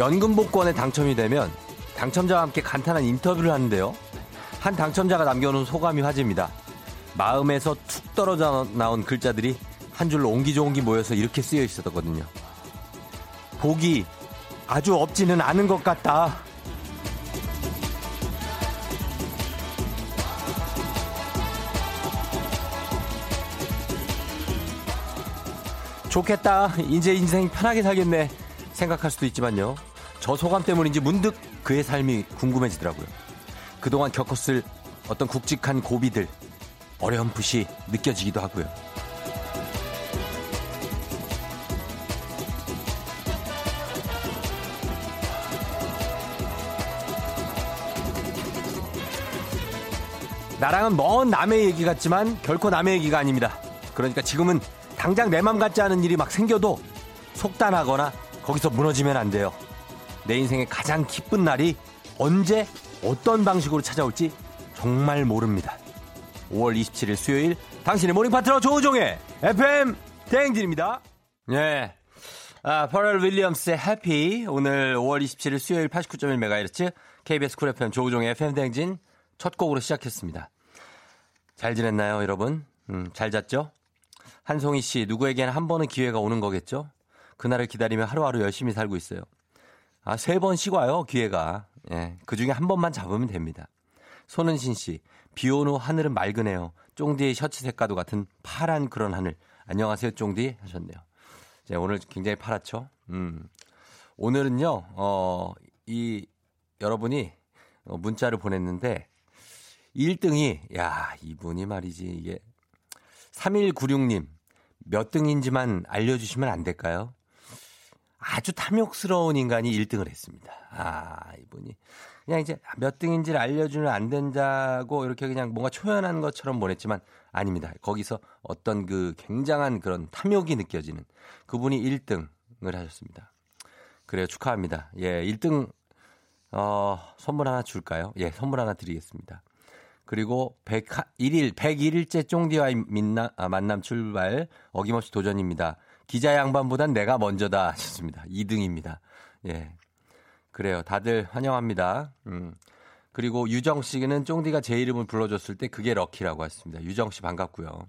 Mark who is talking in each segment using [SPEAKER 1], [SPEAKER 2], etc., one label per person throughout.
[SPEAKER 1] 연금 복권에 당첨이 되면 당첨자와 함께 간단한 인터뷰를 하는데요. 한 당첨자가 남겨놓은 소감이 화제입니다. 마음에서 툭 떨어져 나온 글자들이 한 줄로 옹기종기 모여서 이렇게 쓰여 있었거든요. 복이 아주 없지는 않은 것 같다. 좋겠다. 이제 인생 편하게 살겠네. 생각할 수도 있지만요. 저 소감 때문인지 문득 그의 삶이 궁금해지더라고요. 그동안 겪었을 어떤 굵직한 고비들, 어렴풋이 느껴지기도 하고요. 나랑은 먼 남의 얘기 같지만 결코 남의 얘기가 아닙니다. 그러니까 지금은 당장 내 맘 같지 않은 일이 막 생겨도 속단하거나 거기서 무너지면 안 돼요. 내 인생의 가장 기쁜 날이 언제 어떤 방식으로 찾아올지 정말 모릅니다. 5월 27일 수요일 당신의 morning 파트너 조우종의 FM 대행진입니다. 네. 아, Pharrell Williams의 Happy 오늘 5월 27일 수요일 89.1MHz KBS 쿨 FM 조우종의 FM 대행진 첫 곡으로 시작했습니다. 잘 지냈나요, 여러분? 음, 잘 잤죠? 한송이 씨, 누구에게는 한 번은 기회가 오는 거겠죠? 그날을 기다리며 하루하루 열심히 살고 있어요. 아, 세번 쉬고 와요, 기회가. 예, 그 중에 한 번만 잡으면 됩니다. 손은신 씨, 비 온 후 하늘은 맑으네요. 쫑디의 셔츠 색깔도 같은 파란 그런 하늘. 안녕하세요, 쫑디. 하셨네요. 네, 오늘 굉장히 파랗죠? 음. 오늘은요, 어, 이, 여러분이 어, 문자를 보냈는데, 1등이, 야, 이분이 말이지, 이게, 3196님, 몇 등인지만 알려주시면 안 될까요? 아주 탐욕스러운 인간이 1등을 했습니다. 아, 이분이. 그냥 이제 몇 등인지를 알려주면 안 된다고 이렇게 그냥 뭔가 초연한 것처럼 보냈지만 아닙니다. 거기서 어떤 그 굉장한 그런 탐욕이 느껴지는 그분이 1등을 하셨습니다. 그래요. 축하합니다. 예, 1등, 어, 선물 하나 줄까요? 예, 선물 하나 드리겠습니다. 그리고 101일, 101일째 쫑디와의 민나, 아, 만남 출발 어김없이 도전입니다. 기자 양반보단 내가 먼저다 하셨습니다. 2등입니다. 예. 그래요. 다들 환영합니다. 음. 그리고 유정 씨는 쫑디가 제 이름을 불러줬을 때 그게 럭키라고 했습니다. 유정 씨 반갑고요.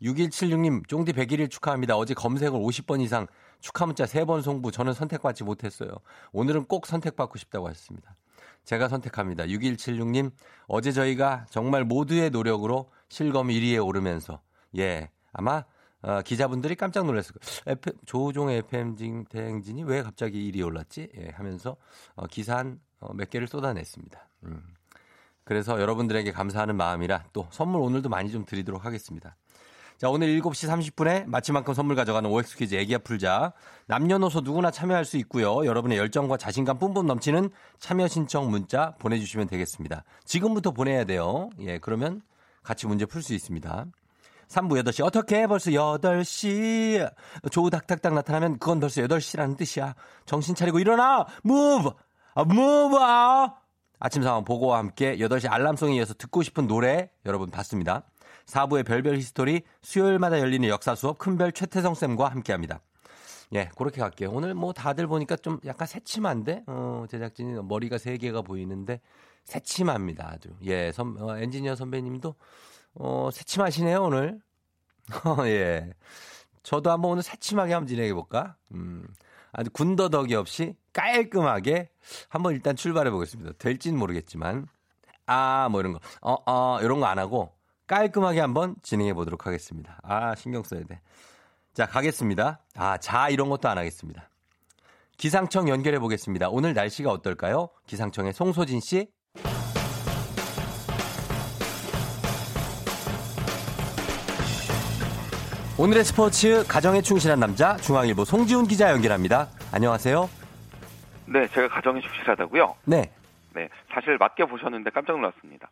[SPEAKER 1] 6176님, 쫑디 101일 축하합니다. 어제 검색을 50번 이상 축하 문자 3번 송부 저는 선택받지 못했어요. 오늘은 꼭 선택받고 싶다고 하셨습니다. 제가 선택합니다. 6176님, 어제 저희가 정말 모두의 노력으로 실검 1위에 오르면서, 예, 아마, 어, 기자분들이 깜짝 놀랐을 거예요. 조종의 FM 대행진이 왜 갑자기 1위에 올랐지? 예, 하면서, 어, 기사 한, 어, 몇 개를 쏟아냈습니다. 음. 그래서 여러분들에게 감사하는 마음이라 또 선물 오늘도 많이 좀 드리도록 하겠습니다. 자, 오늘 7시 30분에 마치만큼 선물 가져가는 OX 퀴즈 애기야 풀자. 남녀노소 누구나 참여할 수 있고요. 여러분의 열정과 자신감 뿜뿜 넘치는 참여 신청 문자 보내주시면 되겠습니다. 지금부터 보내야 돼요. 예, 그러면 같이 문제 풀 수 있습니다. 3부 8시. 어떻게 벌써 8시. 조우 닥닥닥 나타나면 그건 벌써 8시라는 뜻이야. 정신 차리고 일어나! 무브! 아, move! 아침 상황 보고와 함께 8시 알람송에 이어서 듣고 싶은 노래 여러분 받습니다. 4부의 별별 history 수요일마다 열리는 역사 수업 큰별 최태성 쌤과 함께 합니다. 예, 그렇게 갈게요. 오늘 뭐 다들 보니까 좀 약간 새침한데, 어, 제작진이 머리가 세 개가 보이는데, 새침합니다. 아주. 예, 선, 어, 엔지니어 선배님도, 어, 새침하시네요, 오늘. 예. 저도 한번 오늘 새침하게 한번 진행해볼까? 음, 아주 군더더기 없이 깔끔하게 한번 일단 출발해 보겠습니다. 될지는 모르겠지만. 아, 뭐 이런 거. 어, 어, 이런 거 안 하고 깔끔하게 한번 진행해 보도록 하겠습니다. 아, 신경 써야 돼. 자, 가겠습니다. 아, 자, 이런 것도 안 하겠습니다. 기상청 연결해 보겠습니다. 오늘 날씨가 어떨까요? 기상청의 송소진 씨. 오늘의 스포츠 가정에 충실한 남자 중앙일보 송지훈 기자 연결합니다. 안녕하세요.
[SPEAKER 2] 네, 제가 가정에 충실하다고요?
[SPEAKER 1] 네.
[SPEAKER 2] 네, 사실 맞게 보셨는데 깜짝 놀랐습니다.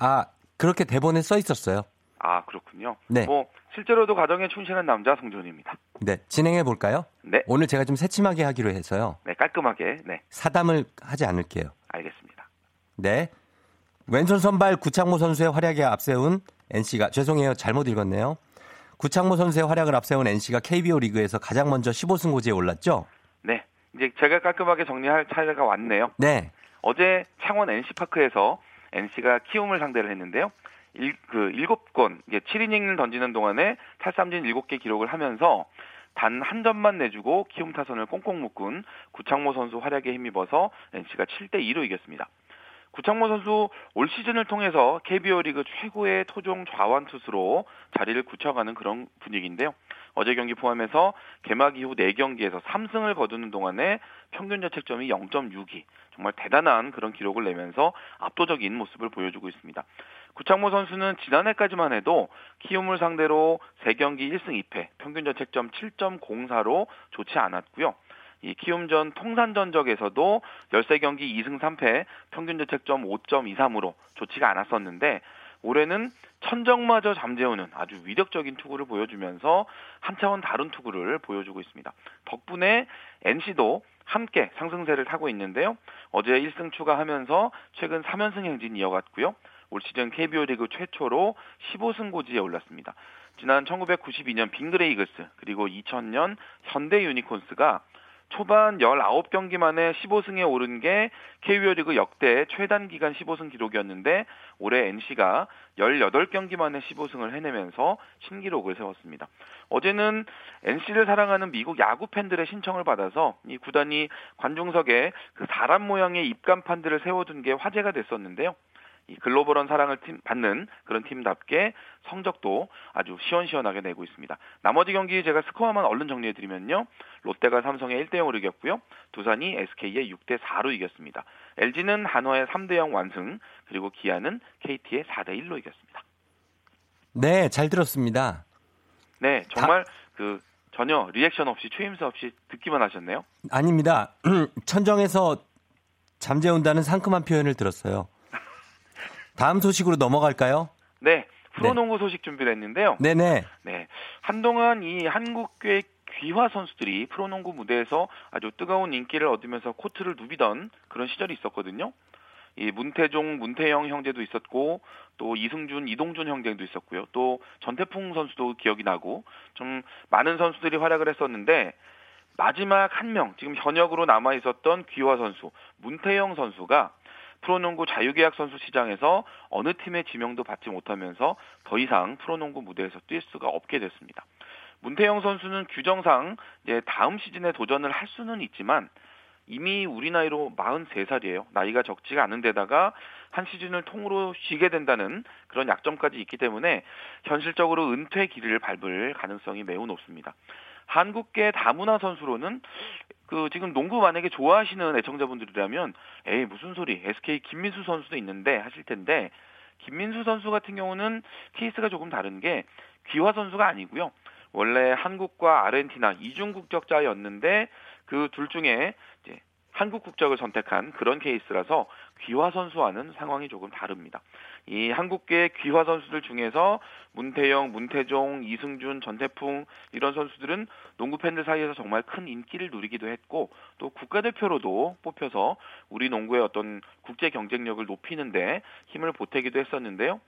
[SPEAKER 1] 아, 그렇게 대본에 써 있었어요.
[SPEAKER 2] 아, 그렇군요.
[SPEAKER 1] 네.
[SPEAKER 2] 뭐 실제로도 가정에 충실한 남자 송지훈입니다.
[SPEAKER 1] 네, 진행해 볼까요?
[SPEAKER 2] 네.
[SPEAKER 1] 오늘 제가 좀 새침하게 하기로 해서요.
[SPEAKER 2] 네, 깔끔하게. 네,
[SPEAKER 1] 사담을 하지 않을게요.
[SPEAKER 2] 알겠습니다.
[SPEAKER 1] 네. 왼손 선발 구창모 선수의 활약에 앞세운 NC가 죄송해요. 잘못 읽었네요. 구창모 선수의 활약을 앞세운 NC가 KBO 리그에서 가장 먼저 15승 고지에 올랐죠?
[SPEAKER 2] 네, 이제 제가 깔끔하게 정리할 차례가 왔네요.
[SPEAKER 1] 네.
[SPEAKER 2] 어제 창원 NC파크에서 NC가 키움을 상대를 했는데요. 일, 그 7건, 이게 7이닝을 던지는 동안에 탈삼진 7개 기록을 하면서 단 한 점만 내주고 키움 타선을 꽁꽁 묶은 구창모 선수 활약에 힘입어서 NC가 7대 2로 이겼습니다. 구창모 선수 올 시즌을 통해서 KBO 리그 최고의 토종 좌완 투수로 자리를 굳혀가는 그런 분위기인데요. 어제 경기 포함해서 개막 이후 4경기에서 3승을 거두는 동안에 평균 자책점이 0.62 정말 대단한 그런 기록을 내면서 압도적인 모습을 보여주고 있습니다. 구창모 선수는 지난해까지만 해도 키움을 상대로 3경기 1승 2패, 평균 자책점 7.04로 좋지 않았고요. 이 키움전 통산 전적에서도 13경기 2승 3패, 평균 자책점 5.23으로 좋지가 않았었는데 올해는 천정마저 잠재우는 아주 위력적인 투구를 보여주면서 한 차원 다른 투구를 보여주고 있습니다. 덕분에 NC도 함께 상승세를 타고 있는데요. 어제 1승 추가하면서 최근 3연승 행진 이어갔고요. 올 시즌 KBO 리그 최초로 15승 고지에 올랐습니다. 지난 1992년 빙그레 이글스 그리고 2000년 현대 유니콘스가 초반 19경기 만에 15승에 오른 게 KBO 리그 역대 최단 기간 15승 기록이었는데 올해 NC가 18경기 만에 15승을 해내면서 신기록을 세웠습니다. 어제는 NC를 사랑하는 미국 야구 팬들의 신청을 받아서 이 구단이 관중석에 그 사람 모양의 입간판들을 세워둔 게 화제가 됐었는데요. 이 글로벌한 사랑을 팀, 받는 그런 팀답게 성적도 아주 시원시원하게 내고 있습니다. 나머지 경기 제가 스코어만 얼른 정리해 드리면요. 롯데가 삼성에 1대 0으로 이겼고요. 두산이 SK에 6대 4로 이겼습니다. LG는 한화에 3대 0 완승, 그리고 기아는 KT에 4대 1로 이겼습니다.
[SPEAKER 1] 네, 잘 들었습니다.
[SPEAKER 2] 네, 정말 다... 그 전혀 리액션 없이 추임새 없이 듣기만 하셨네요.
[SPEAKER 1] 아닙니다. 천정에서 잠재운다는 상큼한 표현을 들었어요. 다음 소식으로 넘어갈까요?
[SPEAKER 2] 네. 프로농구 네. 소식 준비를 했는데요.
[SPEAKER 1] 네네.
[SPEAKER 2] 네. 한동안 이 한국계 귀화 선수들이 프로농구 무대에서 아주 뜨거운 인기를 얻으면서 코트를 누비던 그런 시절이 있었거든요. 이 문태종, 문태영 형제도 있었고 또 이승준, 이동준 형제도 있었고요. 또 전태풍 선수도 기억이 나고 좀 많은 선수들이 활약을 했었는데 마지막 한 명 지금 현역으로 남아 있었던 귀화 선수 문태영 선수가 프로농구 자유계약 선수 시장에서 어느 팀의 지명도 받지 못하면서 더 이상 프로농구 무대에서 뛸 수가 없게 됐습니다. 문태영 선수는 규정상 이제 다음 시즌에 도전을 할 수는 있지만 이미 우리 나이로 43살이에요. 나이가 적지가 않은 데다가 한 시즌을 통으로 쉬게 된다는 그런 약점까지 있기 때문에 현실적으로 은퇴 길을 밟을 가능성이 매우 높습니다. 한국계 다문화 선수로는 그 지금 농구 만약에 좋아하시는 애청자분들이라면 에이 무슨 소리 SK 김민수 선수도 있는데 하실 텐데 김민수 선수 같은 경우는 케이스가 조금 다른 게 귀화 선수가 아니고요. 원래 한국과 아르헨티나 이중 국적자였는데 그 둘 중에 이제 한국 국적을 선택한 그런 케이스라서 귀화 선수와는 상황이 조금 다릅니다. 이 한국계 귀화 선수들 중에서 문태영, 문태종, 이승준, 전태풍 이런 선수들은 농구 팬들 사이에서 정말 큰 인기를 누리기도 했고 또 국가대표로도 뽑혀서 우리 농구의 어떤 국제 경쟁력을 높이는데 힘을 보태기도 했었는데요.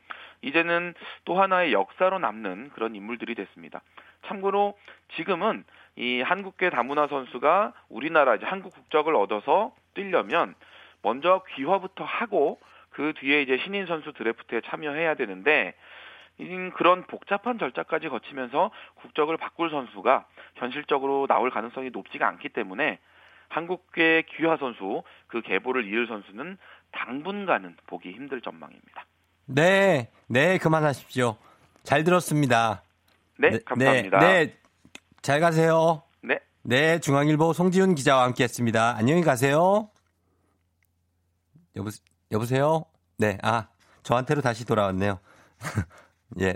[SPEAKER 2] 이제는 또 하나의 역사로 남는 그런 인물들이 됐습니다. 참고로 지금은 이 한국계 다문화 선수가 우리나라 이제 한국 국적을 얻어서 뛰려면 먼저 귀화부터 하고 그 뒤에 이제 신인 선수 드래프트에 참여해야 되는데 그런 복잡한 절차까지 거치면서 국적을 바꿀 선수가 현실적으로 나올 가능성이 높지가 않기 때문에 한국계 귀화 선수 그 계보를 이을 선수는 당분간은 보기 힘들 전망입니다.
[SPEAKER 1] 네, 네 그만하십시오. 잘 들었습니다.
[SPEAKER 2] 네, 네 감사합니다.
[SPEAKER 1] 네, 네, 잘 가세요.
[SPEAKER 2] 네.
[SPEAKER 1] 네, 중앙일보 송지훈 기자와 함께했습니다. 안녕히 가세요. 여보, 여보세요? 네, 아, 저한테로 다시 돌아왔네요. 예,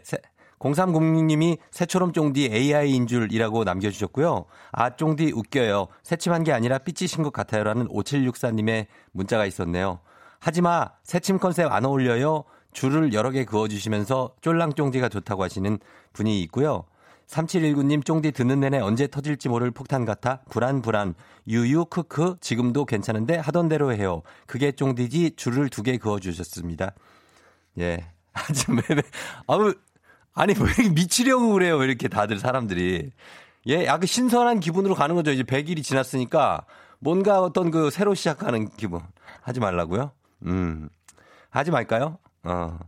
[SPEAKER 1] 0306님이 새초롬 쫑디 AI인 줄이라고 남겨주셨고요. 아, 쫑디 웃겨요. 새침한 게 아니라 삐치신 것 같아요. 라는 5764님의 문자가 있었네요. 하지마, 새침 컨셉 안 어울려요. 줄을 여러 개 그어주시면서 쫄랑 쫑디가 좋다고 하시는 분이 있고요. 3719님 쫑디 듣는 내내 언제 터질지 모를 폭탄 같아 불안 불안 유유 크크 지금도 괜찮은데 하던 대로 해요. 그게 쫑디지 줄을 두 개 그어 주셨습니다. 예. 아주 왜 아우 아니 왜 이렇게 미치려고 그래요. 왜 이렇게 다들 사람들이. 예, 약간 신선한 기분으로 가는 거죠. 이제 100일이 지났으니까 뭔가 어떤 그 새로 시작하는 기분. 하지 말라고요? 음. 하지 말까요? 어.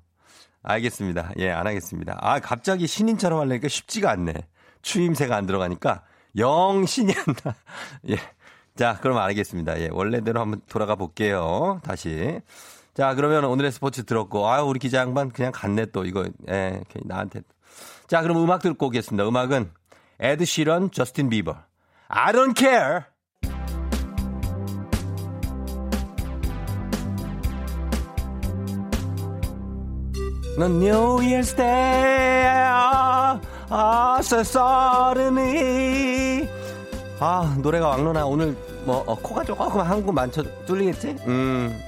[SPEAKER 1] 알겠습니다. 예, 안 하겠습니다. 아, 갑자기 신인처럼 하려니까 쉽지가 않네. 추임새가 안 들어가니까 영 신이 안 나. 예. 자, 그럼 알겠습니다. 예, 원래대로 한번 돌아가 볼게요. 다시. 자, 그러면 오늘의 스포츠 들었고, 아유, 우리 기자 양반 그냥 갔네 또, 이거, 예, 나한테. 자, 그럼 음악 듣고 오겠습니다. 음악은 에드 시런, 저스틴 비버. I don't care! 넌 New Year's Day, 아, 아, suddenly. 아, 노래가 왕로나 오늘 뭐, 어, 코가 조금 한국 많죠? 뚫리겠지? 음.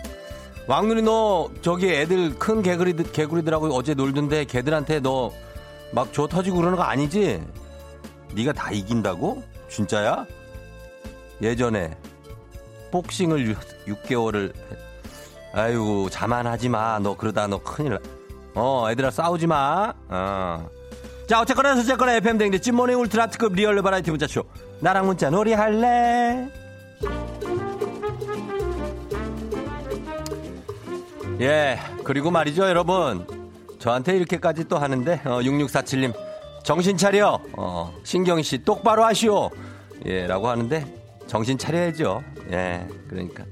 [SPEAKER 1] 왕눈이 너 저기 애들 큰 개구리 개구리들하고 어제 놀던데 걔들한테 너 막 줘 터지고 그러는 거 아니지? 네가 다 이긴다고? 진짜야? 예전에 복싱을 6, 개월을 아이고 자만하지 마. 너 그러다 너 큰일 나. 어, 애들아 싸우지 마. 어. 자, 어쨌거나 어쨌거나 FM 댕댕진 morning 울트라 특급 real variety 문자쇼. 나랑 문자 놀이 할래? 예, 그리고 말이죠, 여러분. 저한테 이렇게까지 또 하는데, 어, 6647님. 정신 차려. 어, 신경씨 똑바로 하시오. 예, 라고 하는데, 정신 차려야죠. 예, 그러니까.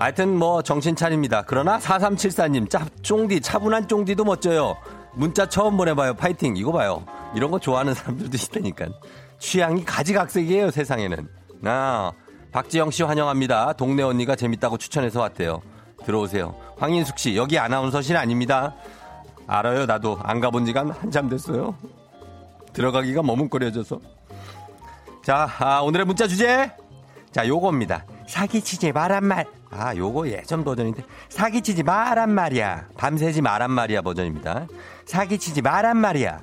[SPEAKER 1] 하여튼 뭐 정신 차립니다. 그러나 4374님, 짜, 쫑디, 차분한 쫑디도 멋져요. 문자 처음 보내봐요. 파이팅. 이거 봐요. 이런 거 좋아하는 사람들도 있다니까. 취향이 가지각색이에요, 세상에는. 아, 박지영 씨 환영합니다. 동네 언니가 재밌다고 추천해서 왔대요. 들어오세요. 황인숙 씨, 여기 아나운서실 아닙니다. 알아요, 나도. 안 가본 지가 한참 됐어요. 들어가기가 머뭇거려져서. 자, 아, 오늘의 문자 주제. 자, 요겁니다. 사기치지 말란 말. 아, 요거 예전 버전인데. 사기치지 말란 말이야. 밤새지 말란 말이야 버전입니다. 사기치지 말란 말이야.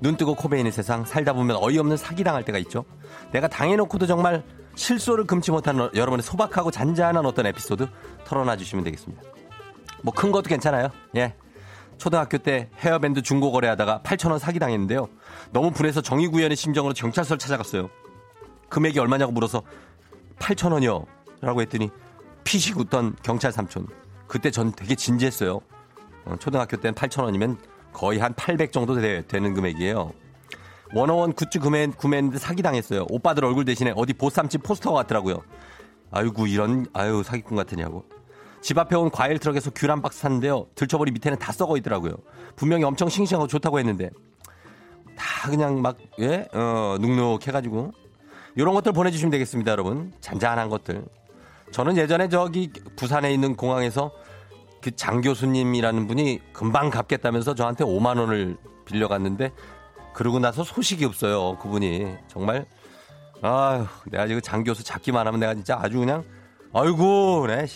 [SPEAKER 1] 눈 뜨고 코 베이는 세상 살다 보면 어이없는 사기 당할 때가 있죠. 내가 당해놓고도 정말 실소를 금치 못하는 여러분의 소박하고 잔잔한 어떤 에피소드 털어놔 주시면 되겠습니다. 뭐 큰 것도 괜찮아요. 예. 초등학교 때 헤어밴드 중고 거래하다가 8천원 사기 당했는데요. 너무 분해서 정의구현의 심정으로 경찰서를 찾아갔어요. 금액이 얼마냐고 물어서 8천원이요. 라고 했더니 피식 웃던 경찰 삼촌. 그때 전 되게 진지했어요. 어, 초등학교 때는 8천원이면 거의 한 800 정도 되, 는 금액이에요. 원어원 굿즈 구매, 구매했는데 사기당했어요. 오빠들 얼굴 대신에 어디 보쌈집 포스터 같더라고요. 아이고, 이런, 아유, 사기꾼 같으냐고. 집 앞에 온 과일 트럭에서 귤 한 박스 샀는데요. 들춰버리 밑에는 다 썩어 있더라고요. 분명히 엄청 싱싱하고 좋다고 했는데. 다 그냥 막, 예? 어, 눅눅해가지고. 이런 것들 보내주시면 되겠습니다, 여러분. 잔잔한 것들. 저는 예전에 저기 부산에 있는 공항에서 그 장 교수님이라는 분이 금방 갚겠다면서 저한테 5만 원을 빌려갔는데 그러고 나서 소식이 없어요. 그분이 정말 아휴 내가 지금 장 교수 잡기만 하면 내가 진짜 아주 그냥 아이고 그래.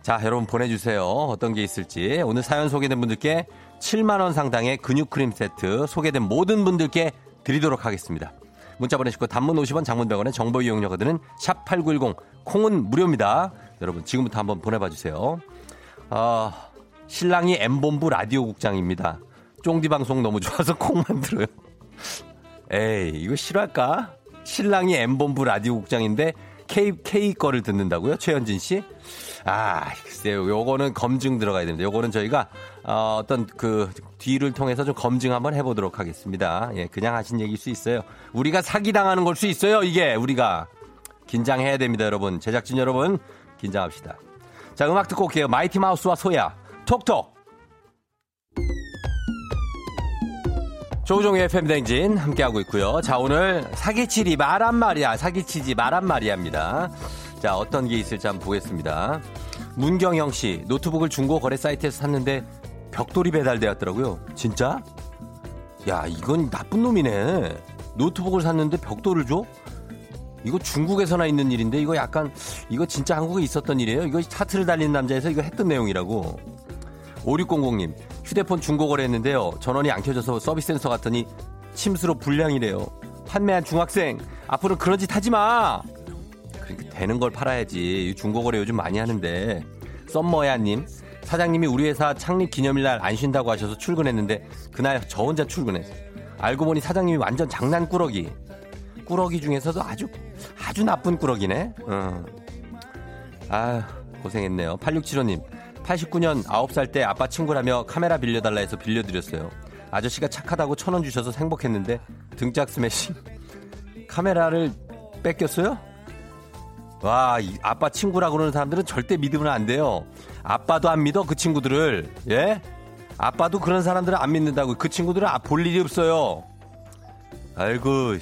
[SPEAKER 1] 자 여러분 보내주세요. 어떤 게 있을지 오늘 사연 소개된 분들께 7만 원 상당의 근육 크림 세트 소개된 모든 분들께 드리도록 하겠습니다. 문자 보내시고 단문 50원 장문 100원의 정보 이용료가 드는 샵8910 콩은 무료입니다. 여러분 지금부터 한번 보내봐 주세요. 아, 신랑이 엠본부 라디오 국장입니다. 쫑디 방송 너무 좋아서 콩 만들어요. 에이 이거 싫어할까? 신랑이 엠본부 라디오 국장인데 K, K 거를 듣는다고요? 최현진 씨? 아, 글쎄요. 요거는 검증 들어가야 됩니다. 요거는 저희가, 어, 어떤 그 뒤를 통해서 좀 검증 한번 해보도록 하겠습니다. 예, 그냥 하신 얘기일 수 있어요. 우리가 사기당하는 걸 수 있어요, 이게, 우리가. 긴장해야 됩니다, 여러분. 제작진 여러분, 긴장합시다. 자, 음악 듣고 올게요. 마이티 마우스와 소야, 톡톡. 조우종의 펨댕진 함께하고 있고요. 자, 오늘 사기치지 말란 말이야. 사기치지 말란 말이야입니다. 자, 어떤 게 있을지 한번 보겠습니다. 문경영 씨, 노트북을 중고 거래 사이트에서 샀는데 벽돌이 배달되었더라고요. 진짜? 야, 이건 나쁜 놈이네. 노트북을 샀는데 벽돌을 줘? 이거 중국에서나 있는 일인데 이거 약간 이거 진짜 한국에 있었던 일이에요. 이거 차트를 달리는 남자에서 이거 했던 내용이라고. 5600님 휴대폰 중고 거래 했는데요. 전원이 안 켜져서 서비스 센서 갔더니 침수로 불량이래요. 판매한 중학생 앞으로 그런 짓 하지 마. 그러니까 되는 걸 팔아야지. 중고거래 요즘 많이 하는데. 썸머야님, 사장님이 우리 회사 창립 기념일날 안 쉰다고 하셔서 출근했는데 그날 저 혼자 출근했어요. 알고 보니 사장님이 완전 장난꾸러기. 꾸러기 중에서도 아주 아주 나쁜 꾸러기네. 어. 아 고생했네요. 8675님. 89년 9살 때 아빠 친구라며 카메라 빌려달라 해서 빌려드렸어요. 아저씨가 착하다고 천 원 주셔서 행복했는데 등짝 스매싱. 카메라를 뺏겼어요? 와, 아빠 친구라 그러는 사람들은 절대 믿으면 안 돼요. 아빠도 안 믿어, 그 친구들을. 예? 아빠도 그런 사람들은 안 믿는다고. 그 친구들은 아, 볼 일이 없어요. 아이고.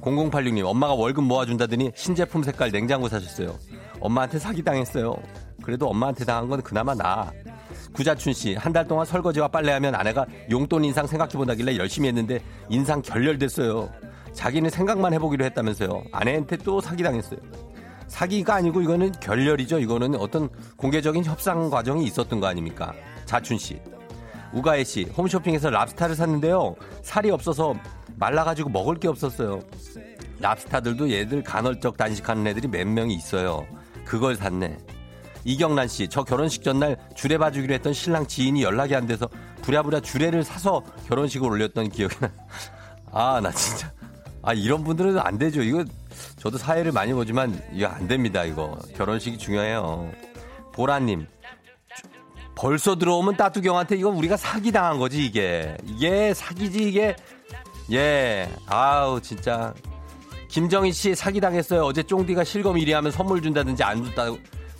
[SPEAKER 1] 0086님, 엄마가 월급 모아준다더니 신제품 색깔 냉장고 사셨어요. 엄마한테 사기당했어요. 그래도 엄마한테 당한 건 그나마 나. 구자춘 씨, 한 달 동안 설거지와 빨래하면 아내가 용돈 인상 생각해본다길래 열심히 했는데 인상 결렬됐어요. 자기는 생각만 해보기로 했다면서요. 아내한테 또 사기당했어요. 사기가 아니고 이거는 결렬이죠. 이거는 어떤 공개적인 협상 과정이 있었던 거 아닙니까? 자춘 씨. 우가혜 씨, 홈쇼핑에서 랍스타를 샀는데요. 살이 없어서 말라가지고 먹을 게 없었어요. 랍스타들도 얘들 간헐적 단식하는 애들이 몇 명이 있어요. 그걸 샀네. 이경란 씨, 저 결혼식 전날 주례 봐주기로 했던 신랑 지인이 연락이 안 돼서 부랴부랴 주례를 사서 결혼식을 올렸던 기억이 나. 아, 나 진짜. 아, 이런 분들은 안 되죠. 이거 저도 사회를 많이 보지만 이거 안 됩니다. 이거 결혼식이 중요해요. 보라님 벌써 들어오면 따뚜경한테 이거 우리가 사기 당한 거지 이게 이게 사기지 이게 예 아우 진짜 김정희 씨 사기 당했어요. 어제 쫑디가 실검 1위 하면 선물 준다든지 안 준다고.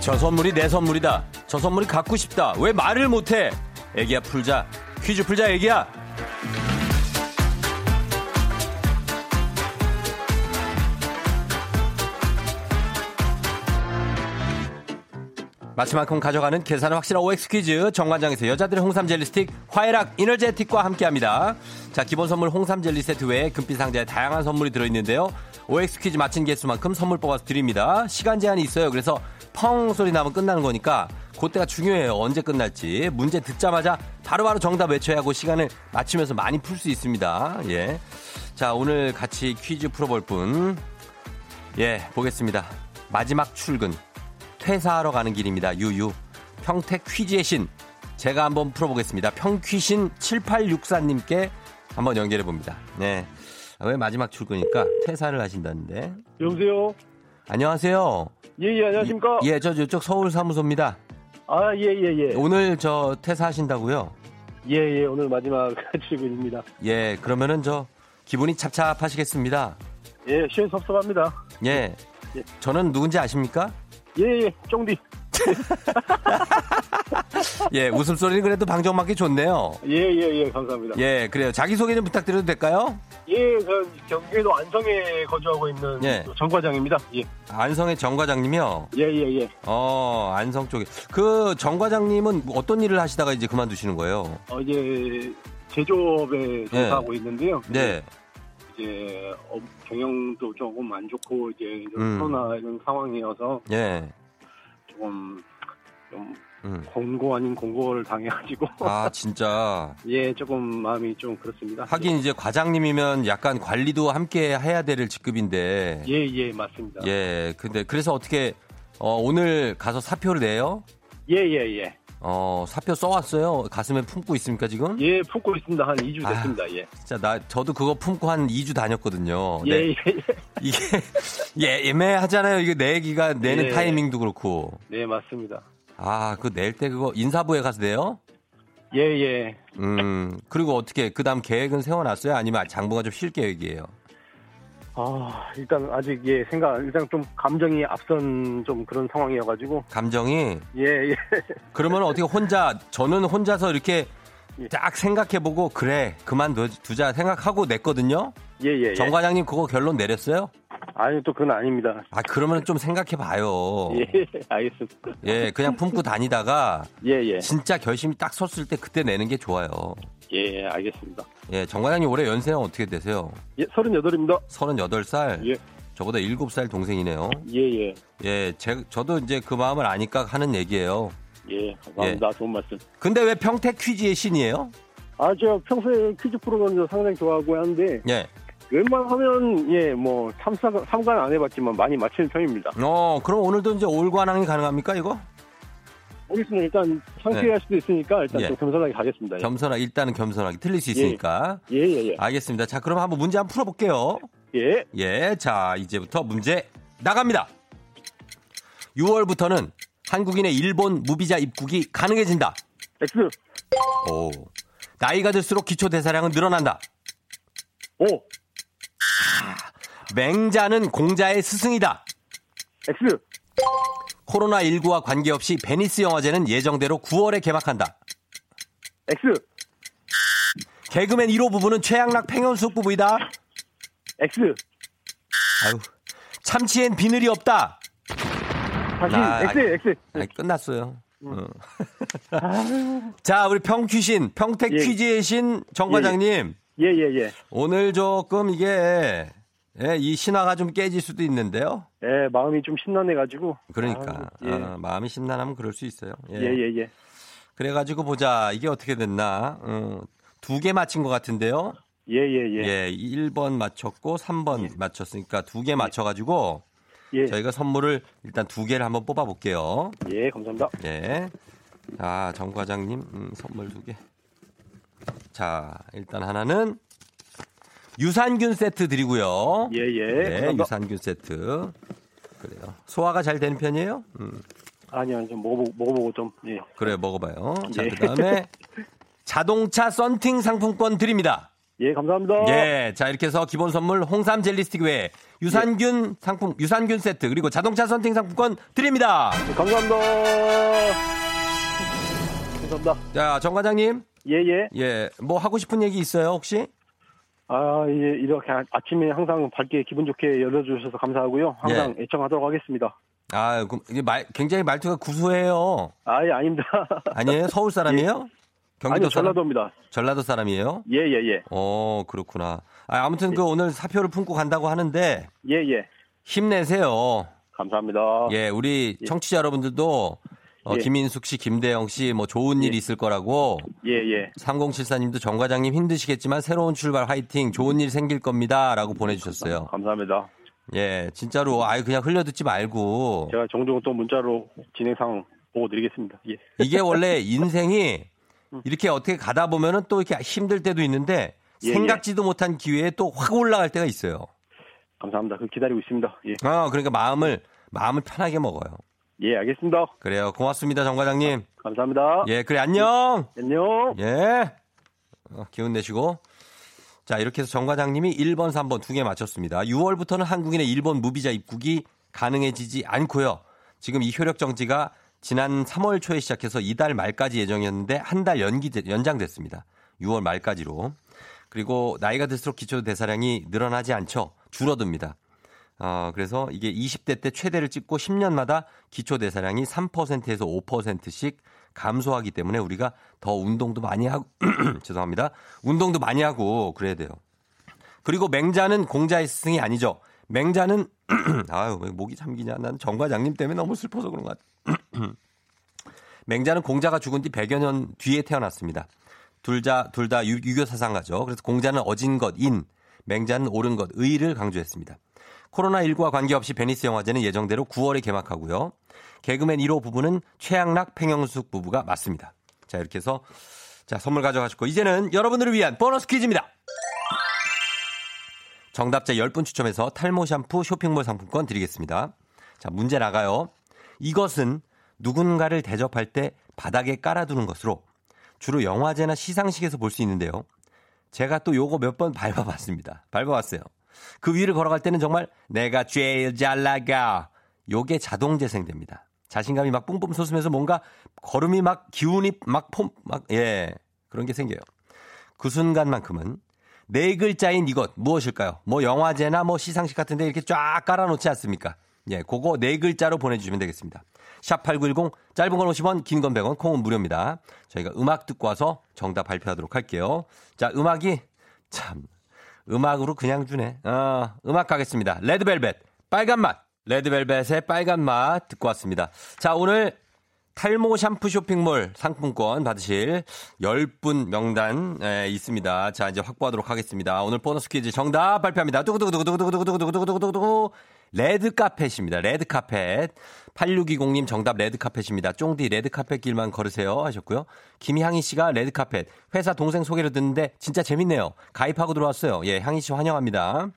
[SPEAKER 1] 저 선물이 내 선물이다. 저 선물이 갖고 싶다. 왜 말을 못해? 애기야 풀자. 퀴즈 풀자 애기야. 맞힌 만큼 가져가는 계산은 확실한 OX 퀴즈 정관장에서 여자들의 홍삼 젤리 스틱 화애락 이너제틱과 함께합니다. 자 기본 선물 홍삼 젤리 세트 외에 금빛 상자에 다양한 선물이 들어있는데요. OX 퀴즈 맞힌 개수만큼 선물 뽑아서 드립니다. 시간 제한이 있어요. 그래서 펑 소리 나면 끝나는 거니까 그때가 중요해요. 언제 끝날지 문제 듣자마자 바로바로 바로 정답 외쳐야 하고 시간을 맞추면서 많이 풀 수 있습니다. 예. 자 오늘 같이 퀴즈 풀어볼 분. 예 보겠습니다. 마지막 출근. 퇴사하러 가는 길입니다. 유유. 평택 퀴즈의 신. 제가 한번 풀어보겠습니다. 평퀴신 7864님께 한번 연결해 봅니다. 네. 왜 마지막 출근이니까 퇴사를 하신다는데.
[SPEAKER 3] 여보세요?
[SPEAKER 1] 안녕하세요.
[SPEAKER 3] 예, 예, 안녕하십니까?
[SPEAKER 1] 예, 저 이쪽 서울 사무소입니다.
[SPEAKER 3] 아, 예, 예, 예.
[SPEAKER 1] 오늘 저 퇴사하신다고요?
[SPEAKER 3] 예, 예, 오늘 마지막 출근입니다.
[SPEAKER 1] 예, 그러면은 저 기분이 찹찹하시겠습니다.
[SPEAKER 3] 예, 시원 섭섭합니다.
[SPEAKER 1] 예.
[SPEAKER 3] 예.
[SPEAKER 1] 저는 누군지 아십니까?
[SPEAKER 3] 예, 예, 쫑디.
[SPEAKER 1] 예, 웃음소리는 그래도 방정맞기 좋네요.
[SPEAKER 3] 예, 예, 예, 감사합니다.
[SPEAKER 1] 예, 그래요. 자기소개 좀 부탁드려도 될까요?
[SPEAKER 3] 예, 저 경기도 안성에 거주하고 있는
[SPEAKER 1] 예.
[SPEAKER 3] 정 과장입니다. 예.
[SPEAKER 1] 안성의 정 과장님이요.
[SPEAKER 3] 예, 예, 예.
[SPEAKER 1] 어, 안성 쪽에. 그 정 과장님은 어떤 일을 하시다가 이제 그만두시는 거예요?
[SPEAKER 3] 어, 이제 제조업에 종사하고 있는데요.
[SPEAKER 1] 네.
[SPEAKER 3] 이제 어, 경영도 조금 안 좋고 이제 좀
[SPEAKER 1] 음.
[SPEAKER 3] 코로나 이런 상황이어서
[SPEAKER 1] 예.
[SPEAKER 3] 조금 좀
[SPEAKER 1] 음.
[SPEAKER 3] 공고 아닌 공고를 당해가지고
[SPEAKER 1] 아, 진짜.
[SPEAKER 3] 예, 조금 마음이 좀 그렇습니다.
[SPEAKER 1] 하긴 이제 과장님이면 약간 관리도 함께 해야 될 직급인데.
[SPEAKER 3] 예, 예, 맞습니다.
[SPEAKER 1] 예. 근데 그래서 어떻게 어, 오늘 가서 사표를 내요?
[SPEAKER 3] 예, 예, 예.
[SPEAKER 1] 어, 사표 써왔어요? 가슴에 품고 있습니까, 지금?
[SPEAKER 3] 예, 품고 있습니다. 한 2주
[SPEAKER 1] 아.
[SPEAKER 3] 됐습니다. 예.
[SPEAKER 1] 진짜 나, 저도 그거 품고 한 2주 다녔거든요.
[SPEAKER 3] 예,
[SPEAKER 1] 네.
[SPEAKER 3] 예, 예.
[SPEAKER 1] 이게, 예, 애매하잖아요. 이게 내기가 내는
[SPEAKER 3] 예.
[SPEAKER 1] 타이밍도 그렇고.
[SPEAKER 3] 네, 맞습니다.
[SPEAKER 1] 아, 그 낼 때 그거 인사부에 가서 내요?
[SPEAKER 3] 예, 예.
[SPEAKER 1] 음, 그리고 어떻게, 그 다음 계획은 세워놨어요? 아니면 장부가 좀 쉴 계획이에요?
[SPEAKER 3] 아, 일단 아직 예, 생각, 일단 좀 감정이 앞선 좀 그런 상황이어가지고.
[SPEAKER 1] 감정이?
[SPEAKER 3] 예, 예.
[SPEAKER 1] 그러면 어떻게 혼자, 저는 혼자서 이렇게
[SPEAKER 3] 예.
[SPEAKER 1] 딱 생각해보고, 그래, 그만두자 생각하고 냈거든요?
[SPEAKER 3] 예, 예. 예.
[SPEAKER 1] 정 과장님 그거 결론 내렸어요?
[SPEAKER 3] 아니, 또 그건 아닙니다.
[SPEAKER 1] 아, 그러면 좀 생각해 봐요.
[SPEAKER 3] 예, 알겠습니다.
[SPEAKER 1] 예, 그냥 품고 다니다가,
[SPEAKER 3] 예, 예.
[SPEAKER 1] 진짜 결심이 딱 섰을 때 그때 내는 게 좋아요.
[SPEAKER 3] 예, 알겠습니다.
[SPEAKER 1] 예, 정 과장님 올해 연세는 어떻게 되세요?
[SPEAKER 3] 예, 38입니다.
[SPEAKER 1] 38살.
[SPEAKER 3] 예.
[SPEAKER 1] 저보다 7살 동생이네요.
[SPEAKER 3] 예, 예.
[SPEAKER 1] 예, 제, 저도 이제 그 마음을 아니까 하는 얘기예요.
[SPEAKER 3] 예, 감사합니다. 좋은 말씀.
[SPEAKER 1] 근데 왜 평택 퀴즈의 신이에요?
[SPEAKER 3] 아, 제가 평소에 퀴즈 프로그램도 상당히 좋아하고 하는데,
[SPEAKER 1] 예.
[SPEAKER 3] 웬만하면, 예, 뭐, 참사, 참관 안 해봤지만 많이 맞히는 편입니다.
[SPEAKER 1] 어, 그럼 오늘도 이제 올관왕이 가능합니까, 이거?
[SPEAKER 3] 모르겠습니다. 일단, 창피할 수도 있으니까, 일단
[SPEAKER 1] 예.
[SPEAKER 3] 좀 겸손하게 가겠습니다. 예.
[SPEAKER 1] 겸손하게, 일단은 겸손하게. 틀릴 수 있으니까.
[SPEAKER 3] 예, 예, 예.
[SPEAKER 1] 알겠습니다. 자, 그럼 한번 문제 한번 풀어볼게요.
[SPEAKER 3] 예,
[SPEAKER 1] 예, 자, 이제부터 문제 나갑니다. 6월부터는 한국인의 일본 무비자 입국이 가능해진다.
[SPEAKER 3] X,
[SPEAKER 1] O. 나이가 들수록 기초 대사량은 늘어난다.
[SPEAKER 3] O,
[SPEAKER 1] 맹자는 공자의 스승이다.
[SPEAKER 3] X,
[SPEAKER 1] 코로나19와 관계없이 베니스 영화제는 예정대로 9월에 개막한다.
[SPEAKER 3] X,
[SPEAKER 1] 개그맨 1호 부부는 최양락 팽현숙 부부이다.
[SPEAKER 3] X,
[SPEAKER 1] 아유. 참치엔 비늘이 없다.
[SPEAKER 3] 다시,
[SPEAKER 1] 아,
[SPEAKER 3] X, X.
[SPEAKER 1] 아니, 끝났어요. 어. 자, 우리 평퀴신, 평택
[SPEAKER 3] 예.
[SPEAKER 1] 퀴즈의 신 정과장님.
[SPEAKER 3] 예, 예, 예.
[SPEAKER 1] 오늘 조금 이게, 예, 이 신화가 좀 깨질 수도 있는데요.
[SPEAKER 3] 예, 마음이 좀 신나해가지고.
[SPEAKER 1] 그러니까,
[SPEAKER 3] 아, 예.
[SPEAKER 1] 어, 마음이 심란하면 그럴 수 있어요. 예.
[SPEAKER 3] 예, 예, 예.
[SPEAKER 1] 그래가지고 보자. 이게 어떻게 됐나. 어, 두개 맞힌 것 같은데요.
[SPEAKER 3] 예, 예, 예.
[SPEAKER 1] 예, 1번 맞췄고 3번 맞췄으니까 두 개 맞춰가지고
[SPEAKER 3] 예,
[SPEAKER 1] 저희가 선물을 일단 두 개를 한번 뽑아볼게요.
[SPEAKER 3] 예, 감사합니다.
[SPEAKER 1] 예. 자, 정 과장님, 음, 선물 두 개. 자, 일단 하나는 유산균 세트 드리고요.
[SPEAKER 3] 예, 예.
[SPEAKER 1] 네,
[SPEAKER 3] 감사합니다.
[SPEAKER 1] 유산균 세트. 그래요. 소화가 잘 되는 편이에요? 음,
[SPEAKER 3] 아니요, 좀 먹어보고, 먹어보고 좀, 예.
[SPEAKER 1] 그래, 먹어봐요. 자,
[SPEAKER 3] 예.
[SPEAKER 1] 그 다음에 자동차 썬팅 상품권 드립니다.
[SPEAKER 3] 예, 감사합니다.
[SPEAKER 1] 예. 자, 이렇게 해서 기본 선물 홍삼 젤리 스틱 외에 유산균 상품, 유산균 세트, 그리고 자동차 썬팅 상품권 드립니다.
[SPEAKER 3] 예, 감사합니다. 감사합니다.
[SPEAKER 1] 자, 정 과장님.
[SPEAKER 3] 예, 예.
[SPEAKER 1] 예. 뭐 하고 싶은 얘기 있어요, 혹시?
[SPEAKER 3] 아, 예, 이렇게 아- 아침에 항상 밝게 기분 좋게 열어주셔서 감사하고요. 항상
[SPEAKER 1] 예.
[SPEAKER 3] 애청하도록 하겠습니다.
[SPEAKER 1] 아, 말, 굉장히 말투가 구수해요.
[SPEAKER 3] 아, 예, 아닙니다.
[SPEAKER 1] 아니에요? 서울 사람이에요? 경기도
[SPEAKER 3] 아니요,
[SPEAKER 1] 사람?
[SPEAKER 3] 전라도입니다.
[SPEAKER 1] 전라도 사람이에요?
[SPEAKER 3] 예, 예, 예.
[SPEAKER 1] 어, 그렇구나. 아, 아무튼 그 오늘 사표를 품고 간다고 하는데
[SPEAKER 3] 예, 예.
[SPEAKER 1] 힘내세요.
[SPEAKER 3] 감사합니다.
[SPEAKER 1] 예, 우리
[SPEAKER 3] 예.
[SPEAKER 1] 청취자 여러분들도 어,
[SPEAKER 3] 예.
[SPEAKER 1] 김인숙 씨, 김대영 씨 뭐 좋은 일
[SPEAKER 3] 예.
[SPEAKER 1] 있을 거라고
[SPEAKER 3] 예, 예.
[SPEAKER 1] 3074님도 정 과장님 힘드시겠지만 새로운 출발 화이팅 좋은 일 생길 겁니다 라고 보내주셨어요.
[SPEAKER 3] 감사합니다.
[SPEAKER 1] 예, 진짜로 아유 그냥 흘려듣지 말고
[SPEAKER 3] 제가 종종 또 문자로 진행상 보고 드리겠습니다. 예.
[SPEAKER 1] 이게 원래 인생이 이렇게 어떻게 가다 보면은 또 이렇게 힘들 때도 있는데
[SPEAKER 3] 예,
[SPEAKER 1] 생각지도 못한 기회에 또 확 올라갈 때가 있어요.
[SPEAKER 3] 감사합니다. 그 기다리고 있습니다. 예.
[SPEAKER 1] 아, 그러니까 마음을 마음을 편하게 먹어요.
[SPEAKER 3] 예, 알겠습니다.
[SPEAKER 1] 그래요. 고맙습니다, 정 과장님.
[SPEAKER 3] 감사합니다.
[SPEAKER 1] 예, 그래 안녕.
[SPEAKER 3] 안녕.
[SPEAKER 1] 예. 어, 기운 내시고. 자, 이렇게 해서 정 과장님이 1번, 3번 두 개 맞췄습니다. 6월부터는 한국인의 일본 무비자 입국이 가능해지지 않고요. 지금 이 효력 정지가 지난 3월 초에 시작해서 이달 말까지 예정이었는데 한 달 연기 연장됐습니다. 6월 말까지로. 그리고 나이가 들수록 기초 대사량이 늘어나지 않죠. 줄어듭니다. 어, 그래서 이게 20대 때 최대를 찍고 10년마다 기초 대사량이 3%에서 5%씩 감소하기 때문에 우리가 더 운동도 많이 하고 죄송합니다. 운동도 많이 하고 그래야 돼요. 그리고 맹자는 공자의 스승이 아니죠. 맹자는 아유 왜 목이 잠기냐. 난 정 과장님 때문에 너무 슬퍼서 그런 것 같아. 맹자는 공자가 죽은 뒤 100여 년 뒤에 태어났습니다. 둘다 유교 사상가죠. 그래서 공자는 어진 것 인, 맹자는 옳은 것 의를 강조했습니다. 코로나19와 관계없이 베니스 영화제는 예정대로 9월에 개막하고요. 개그맨 1호 부부는 최양락, 팽영숙 부부가 맞습니다. 자, 이렇게 해서 자, 선물 가져가시고 이제는 여러분들을 위한 보너스 퀴즈입니다. 정답자 10분 추첨해서 탈모 샴푸 쇼핑몰 상품권 드리겠습니다. 자, 문제 나가요. 이것은 누군가를 대접할 때 바닥에 깔아두는 것으로 주로 영화제나 시상식에서 볼 수 있는데요. 제가 또 요거 몇 번 밟아봤습니다. 밟아봤어요. 그 위를 걸어갈 때는 정말 내가 제일 잘 나가. 요게 자동 재생됩니다. 자신감이 막 뿜뿜 솟으면서 뭔가 걸음이 막 기운이 막 폼, 막, 예. 그런 게 생겨요. 그 순간만큼은 네 글자인 이것 무엇일까요? 뭐 영화제나 뭐 시상식 같은데 이렇게 쫙 깔아놓지 않습니까? 예, 그거 네 글자로 보내주시면 되겠습니다. 샵 8910 짧은 건 50원, 긴 건 100원, 콩은 무료입니다. 저희가 음악 듣고 와서 정답 발표하도록 할게요. 자, 음악이 참. 음악으로 그냥 주네. 어, 음악 가겠습니다. 레드벨벳, 빨간 맛. 레드벨벳의 빨간 맛 듣고 왔습니다. 자, 오늘 탈모 샴푸 쇼핑몰 상품권 받으실 10분 명단 에, 있습니다. 자, 이제 확보하도록 하겠습니다. 오늘 보너스 퀴즈 정답 발표합니다. 두구두구두구두구두구두구두구두구두구 레드카펫입니다. 레드카펫. 8620님 정답 레드카펫입니다. 쫑디 레드카펫 길만 걸으세요 하셨고요. 김향희 씨가 레드카펫. 회사 동생 소개로 듣는데 진짜 재밌네요. 가입하고 들어왔어요. 예, 향희 씨 환영합니다.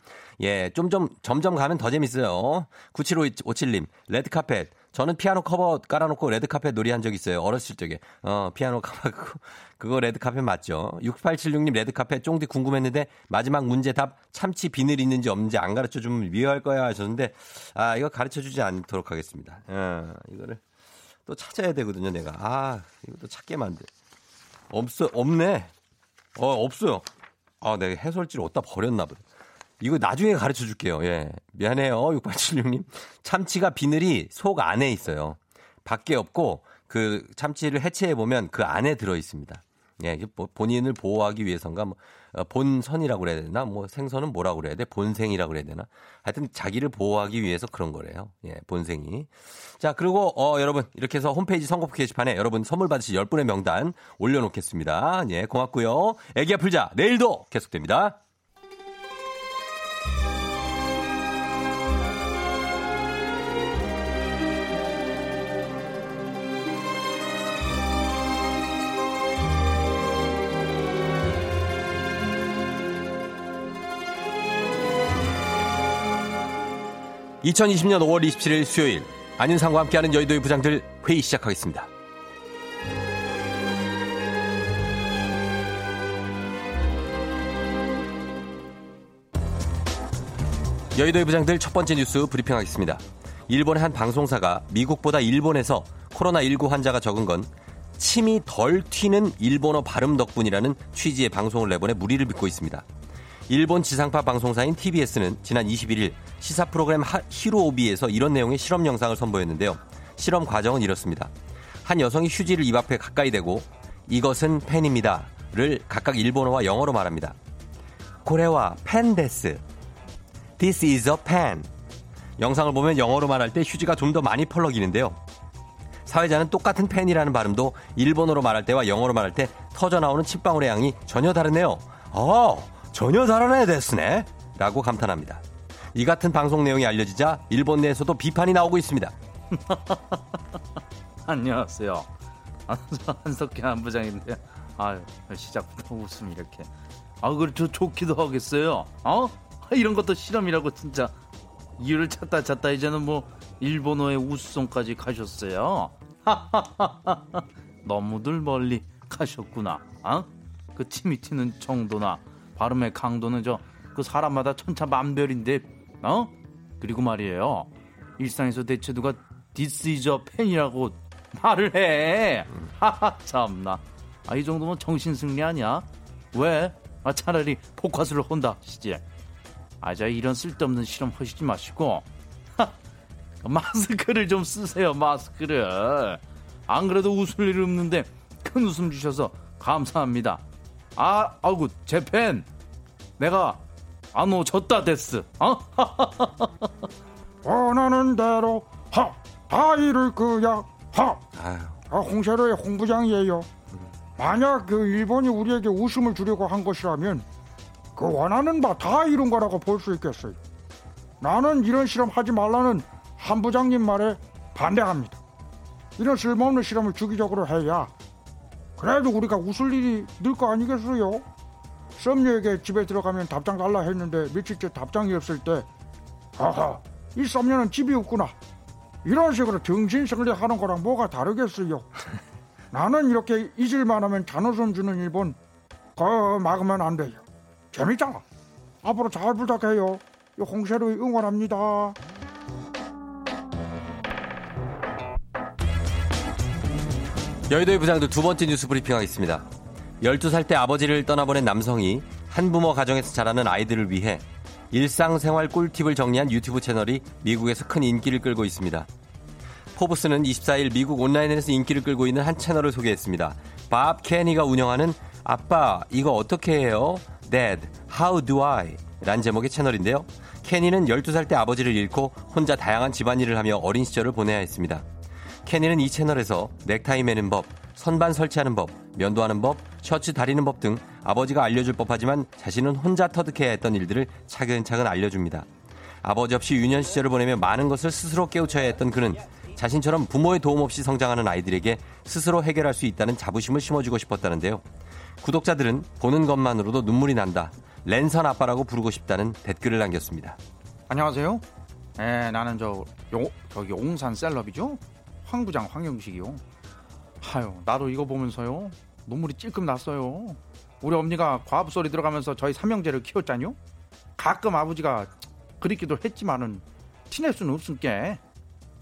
[SPEAKER 1] 예, 좀, 좀, 점점 가면 더 재밌어요. 9757님, 레드카펫. 저는 피아노 커버 깔아놓고 레드카펫 놀이 한 적 있어요. 어렸을 적에. 어, 피아노 커버, 그거 레드카펫 맞죠? 6876님 레드카펫 쫑디 궁금했는데 마지막 문제 답 참치 비늘 있는지 없는지 안 가르쳐 주면 미워할 거야 하셨는데 아, 이거 가르쳐 주지 않도록 하겠습니다. 어, 이거를 또 찾아야 되거든요, 내가. 아, 이것도 찾게 만들. 없어, 없네. 어, 없어요. 아, 내가 해설지를 어디다 버렸나 보다. 이거 나중에 가르쳐 줄게요. 예. 미안해요. 6876님. 참치가 비늘이 속 안에 있어요. 밖에 없고 그 참치를 해체해 보면 그 안에 들어 있습니다. 예, 본인을 보호하기 위해선가 뭐 어, 본선이라고 그래야 되나? 뭐 생선은 뭐라고 그래야 돼? 본생이라고 그래야 되나? 하여튼 자기를 보호하기 위해서 그런 거래요. 예, 본생이. 자, 그리고 어 여러분 이렇게 해서 홈페이지 선거표 게시판에 여러분 선물 받으실 10분의 명단 올려 놓겠습니다. 예, 고맙고요. 애기야 풀자. 내일도 계속됩니다. (2020년 5월 27일) 수요일 안윤상과 함께하는 여의도의 부장들 회의 시작하겠습니다. 여의도의 부장들 첫 번째 뉴스 브리핑하겠습니다. 일본의 한 방송사가 미국보다 일본에서 코로나19 환자가 적은 건 침이 덜 튀는 일본어 발음 덕분이라는 취지의 방송을 내보내 무리를 빚고 있습니다. 일본 지상파 방송사인 TBS는 지난 21일 시사 프로그램 히로오비에서 이런 내용의 실험 영상을 선보였는데요. 실험 과정은 이렇습니다. 한 여성이 휴지를 입 앞에 가까이 대고 이것은 펜입니다를 각각 일본어와 영어로 말합니다. 고래와 펜 데스 This is a pen. 영상을 보면 영어로 말할 때 휴지가 좀 더 많이 펄럭이는데요. 사회자는 똑같은 펜이라는 발음도 일본어로 말할 때와 영어로 말할 때 터져 나오는 침방울의 양이 전혀 다르네요. 어, 전혀 다르네 됐으네. 라고 감탄합니다. 이 같은 방송 내용이 알려지자 일본 내에서도 비판이 나오고 있습니다.
[SPEAKER 4] 안녕하세요. 한석현 안부장인데 아유 시작부터 웃음 이렇게. 아저 좋기도 하겠어요. 어? 이런 것도 실험이라고 진짜 이유를 찾다 찾다 이제는 뭐 일본어의 우수성까지 가셨어요. 너무들 멀리 가셨구나. 어? 그 침이 튀는 정도나 발음의 강도는 저 그 사람마다 천차만별인데 어? 그리고 말이에요. 일상에서 대체 누가 This is a pen이라고 말을 해. 하하 참나. 아 이 정도면 정신 승리 아니야? 왜? 아 차라리 포커스를 혼다 시지. 아자 이런 쓸데없는 실험 하시지 마시고 마스크를 좀 쓰세요 마스크를 안 그래도 웃을 일 없는데 큰 웃음 주셔서 감사합니다 아 아이고 제 팬 내가 안오 졌다 됐어 어?
[SPEAKER 5] 원하는 대로 하 다 이룰 거야 하 아, 홍세로의 홍부장이에요 만약 그 일본이 우리에게 웃음을 주려고 한 것이라면 그 원하는 바 다 이룬 거라고 볼 수 있겠어요. 나는 이런 실험 하지 말라는 한 부장님 말에 반대합니다. 이런 쓸모없는 실험을 주기적으로 해야 그래도 우리가 웃을 일이 늘 거 아니겠어요? 썸녀에게 집에 들어가면 답장 달라 했는데 며칠째 답장이 없을 때 아하 이 썸녀는 집이 없구나 이런 식으로 정신승리 하는 거랑 뭐가 다르겠어요? 나는 이렇게 잊을만 하면 잔웃음 주는 일본 거 막으면 안 돼요. 재밌잖아. 앞으로 잘 부탁해요. 홍세로 응원합니다.
[SPEAKER 1] 여의도의 부장도 두 번째 뉴스 브리핑 하겠습니다. 12살 때 아버지를 떠나보낸 남성이 한부모 가정에서 자라는 아이들을 위해 일상생활 꿀팁을 정리한 유튜브 채널이 미국에서 큰 인기를 끌고 있습니다. 포브스는 24일 미국 온라인에서 인기를 끌고 있는 한 채널을 소개했습니다. 밥 케니가 운영하는 아빠 이거 어떻게 해요? Dad, How Do I? 란 제목의 채널인데요. 케니는 12살 때 아버지를 잃고 혼자 다양한 집안일을 하며 어린 시절을 보내야 했습니다. 케니는 이 채널에서 넥타이 매는 법, 선반 설치하는 법, 면도하는 법, 셔츠 다리는 법 등 아버지가 알려줄 법하지만 자신은 혼자 터득해야 했던 일들을 차근차근 알려줍니다. 아버지 없이 유년 시절을 보내며 많은 것을 스스로 깨우쳐야 했던 그는 자신처럼 부모의 도움 없이 성장하는 아이들에게 스스로 해결할 수 있다는 자부심을 심어주고 싶었다는데요. 구독자들은 보는 것만으로도 눈물이 난다. 랜선 아빠라고 부르고 싶다는 댓글을 남겼습니다.
[SPEAKER 4] 안녕하세요. 네, 나는 저 요, 저기 옹산 셀럽이죠. 황 부장 황영식이요. 아유, 나도 이거 보면서요. 눈물이 찔끔 났어요. 우리 엄니가 과부 소리 들어가면서 저희 삼형제를 키웠잖요. 가끔 아버지가 그립기도 했지만은 티낼 수는 없으니까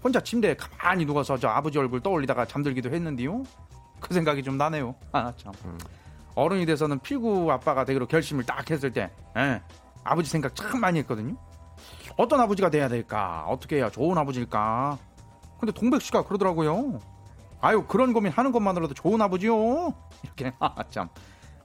[SPEAKER 4] 혼자 침대에 가만히 누워서 저 아버지 얼굴 떠올리다가 잠들기도 했는데요. 그 생각이 좀 나네요. 아 참. 음. 어른이 돼서는 필구 아빠가 되기로 결심을 딱 했을 때, 예, 아버지 생각 참 많이 했거든요. 어떤 아버지가 돼야 될까? 어떻게 해야 좋은 아버지일까? 근데 동백 씨가 그러더라고요. 아유 그런 고민 하는 것만으로도 좋은 아버지요. 이렇게 아 참.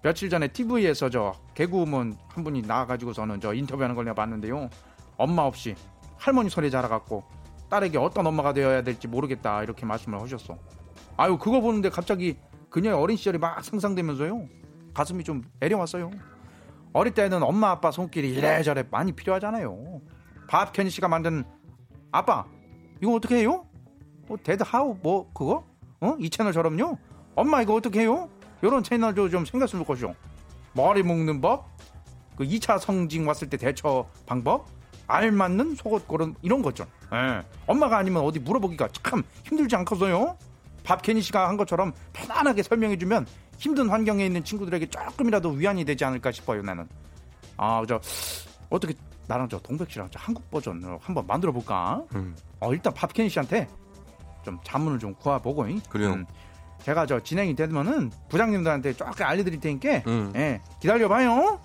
[SPEAKER 4] 며칠 전에 TV에서 저 개그우먼 한 분이 나와가지고서는 저 인터뷰하는 걸 내가 봤는데요. 엄마 없이 할머니 소리 자라갖고 딸에게 어떤 엄마가 되어야 될지 모르겠다 이렇게 말씀을 하셨어. 아유 그거 보는데 갑자기 그녀의 어린 시절이 막 상상되면서요. 가슴이 좀 애려왔어요. 어릴 때는 엄마 아빠 손길이 이래저래 많이 필요하잖아요. 밥 kenny 씨가 만든 아빠 이거 어떻게 해요? 어, Dad, how 뭐 그거? 어? 이 채널처럼요? 엄마 이거 어떻게 해요? 요런 채널도 좀 생겼으면 좋겠죠. 머리 묶는 법, 그 2차 성징 왔을 때 대처 방법, 알맞는 속옷 고른 이런 거죠. 예. 엄마가 아니면 어디 물어보기가 참 힘들지 않겠어요? 밥 케니 씨가 한 것처럼 편안하게 설명해주면 힘든 환경에 있는 친구들에게 조금이라도 위안이 되지 않을까 싶어요. 나는 아 저 어떻게 나랑 저 동백 씨랑 저 한국 버전으로 한번 만들어 볼까? 음. 어 일단 밥 케니 씨한테 좀 자문을 좀 구해보고.
[SPEAKER 1] 그래요. 음,
[SPEAKER 4] 제가 저 진행이 되면은 부장님들한테 쫙 알려드릴 테니까 음. 예, 기다려봐요.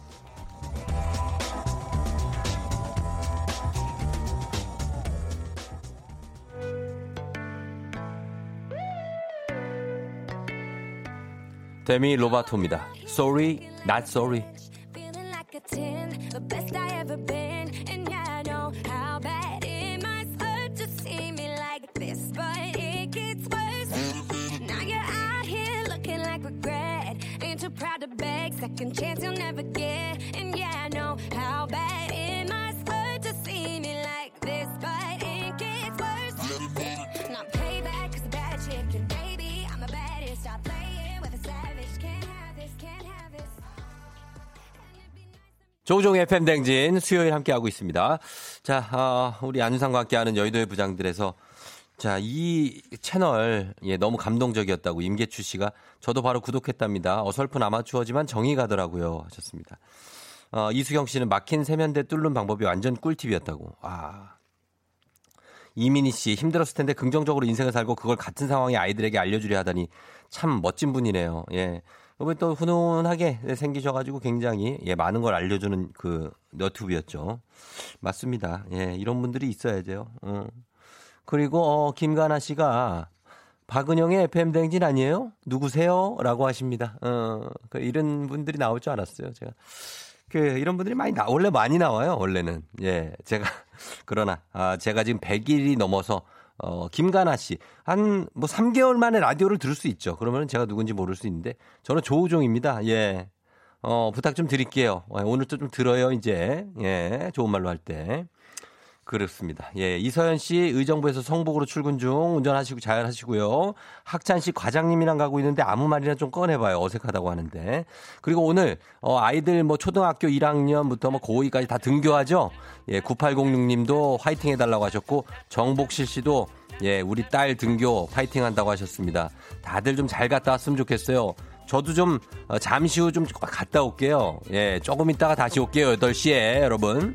[SPEAKER 1] 데미 로바토입니다. Sorry, not sorry. Second chance you'll never get. And yeah, I know how bad it must hurt to see me like this, but it gets worse. Not payback, cause a bad chicken, baby. I'm a baddest, stop playing with a savage. Can't have this, can't have this. 조종 FM 댕진 수요일 함께하고 있습니다. 자, 어, 우리 안상과 함께하는 여의도의 부장들에서 자, 이 채널, 예, 너무 감동적이었다고 임계추 씨가 저도 바로 구독했답니다. 어설픈 아마추어지만 정이 가더라고요. 하셨습니다. 어, 이수경 씨는 막힌 세면대 뚫는 방법이 완전 꿀팁이었다고. 아. 이민희 씨 힘들었을 텐데 긍정적으로 인생을 살고 그걸 같은 상황의 아이들에게 알려주려 하다니 참 멋진 분이네요. 예. 이번 또 훈훈하게 생기셔가지고 굉장히 예, 많은 걸 알려주는 그 너튜브였죠. 맞습니다. 예, 이런 분들이 있어야죠. 어. 그리고 어, 김가나 씨가 박은영의 FM 댕진 아니에요? 누구세요? 라고 하십니다. 어, 그 이런 분들이 나올 줄 알았어요. 제가. 그, 이런 분들이 많이 나, 원래 많이 나와요, 원래는. 예, 제가, 그러나, 아, 제가 지금 100일이 넘어서, 어, 김가나 씨. 한, 뭐, 3개월 만에 라디오를 들을 수 있죠. 그러면 제가 누군지 모를 수 있는데, 저는 조우종입니다. 예. 어, 부탁 좀 드릴게요. 어, 오늘도 좀 들어요, 이제. 예, 좋은 말로 할 때. 그렇습니다. 예, 이서연 씨 의정부에서 성북으로 출근 중 운전하시고 잘 하시고요. 학찬 씨 과장님이랑 가고 있는데 아무 말이나 좀 꺼내봐요. 어색하다고 하는데. 그리고 오늘 어, 아이들 뭐 초등학교 1학년부터 뭐 고2까지 다 등교하죠. 예, 9806님도 화이팅 해달라고 하셨고 정복실 씨도 예, 우리 딸 등교 파이팅 한다고 하셨습니다. 다들 좀 잘 갔다 왔으면 좋겠어요. 저도 좀 어, 잠시 후 좀 갔다 올게요. 예, 조금 있다가 다시 올게요. 8시에 여러분.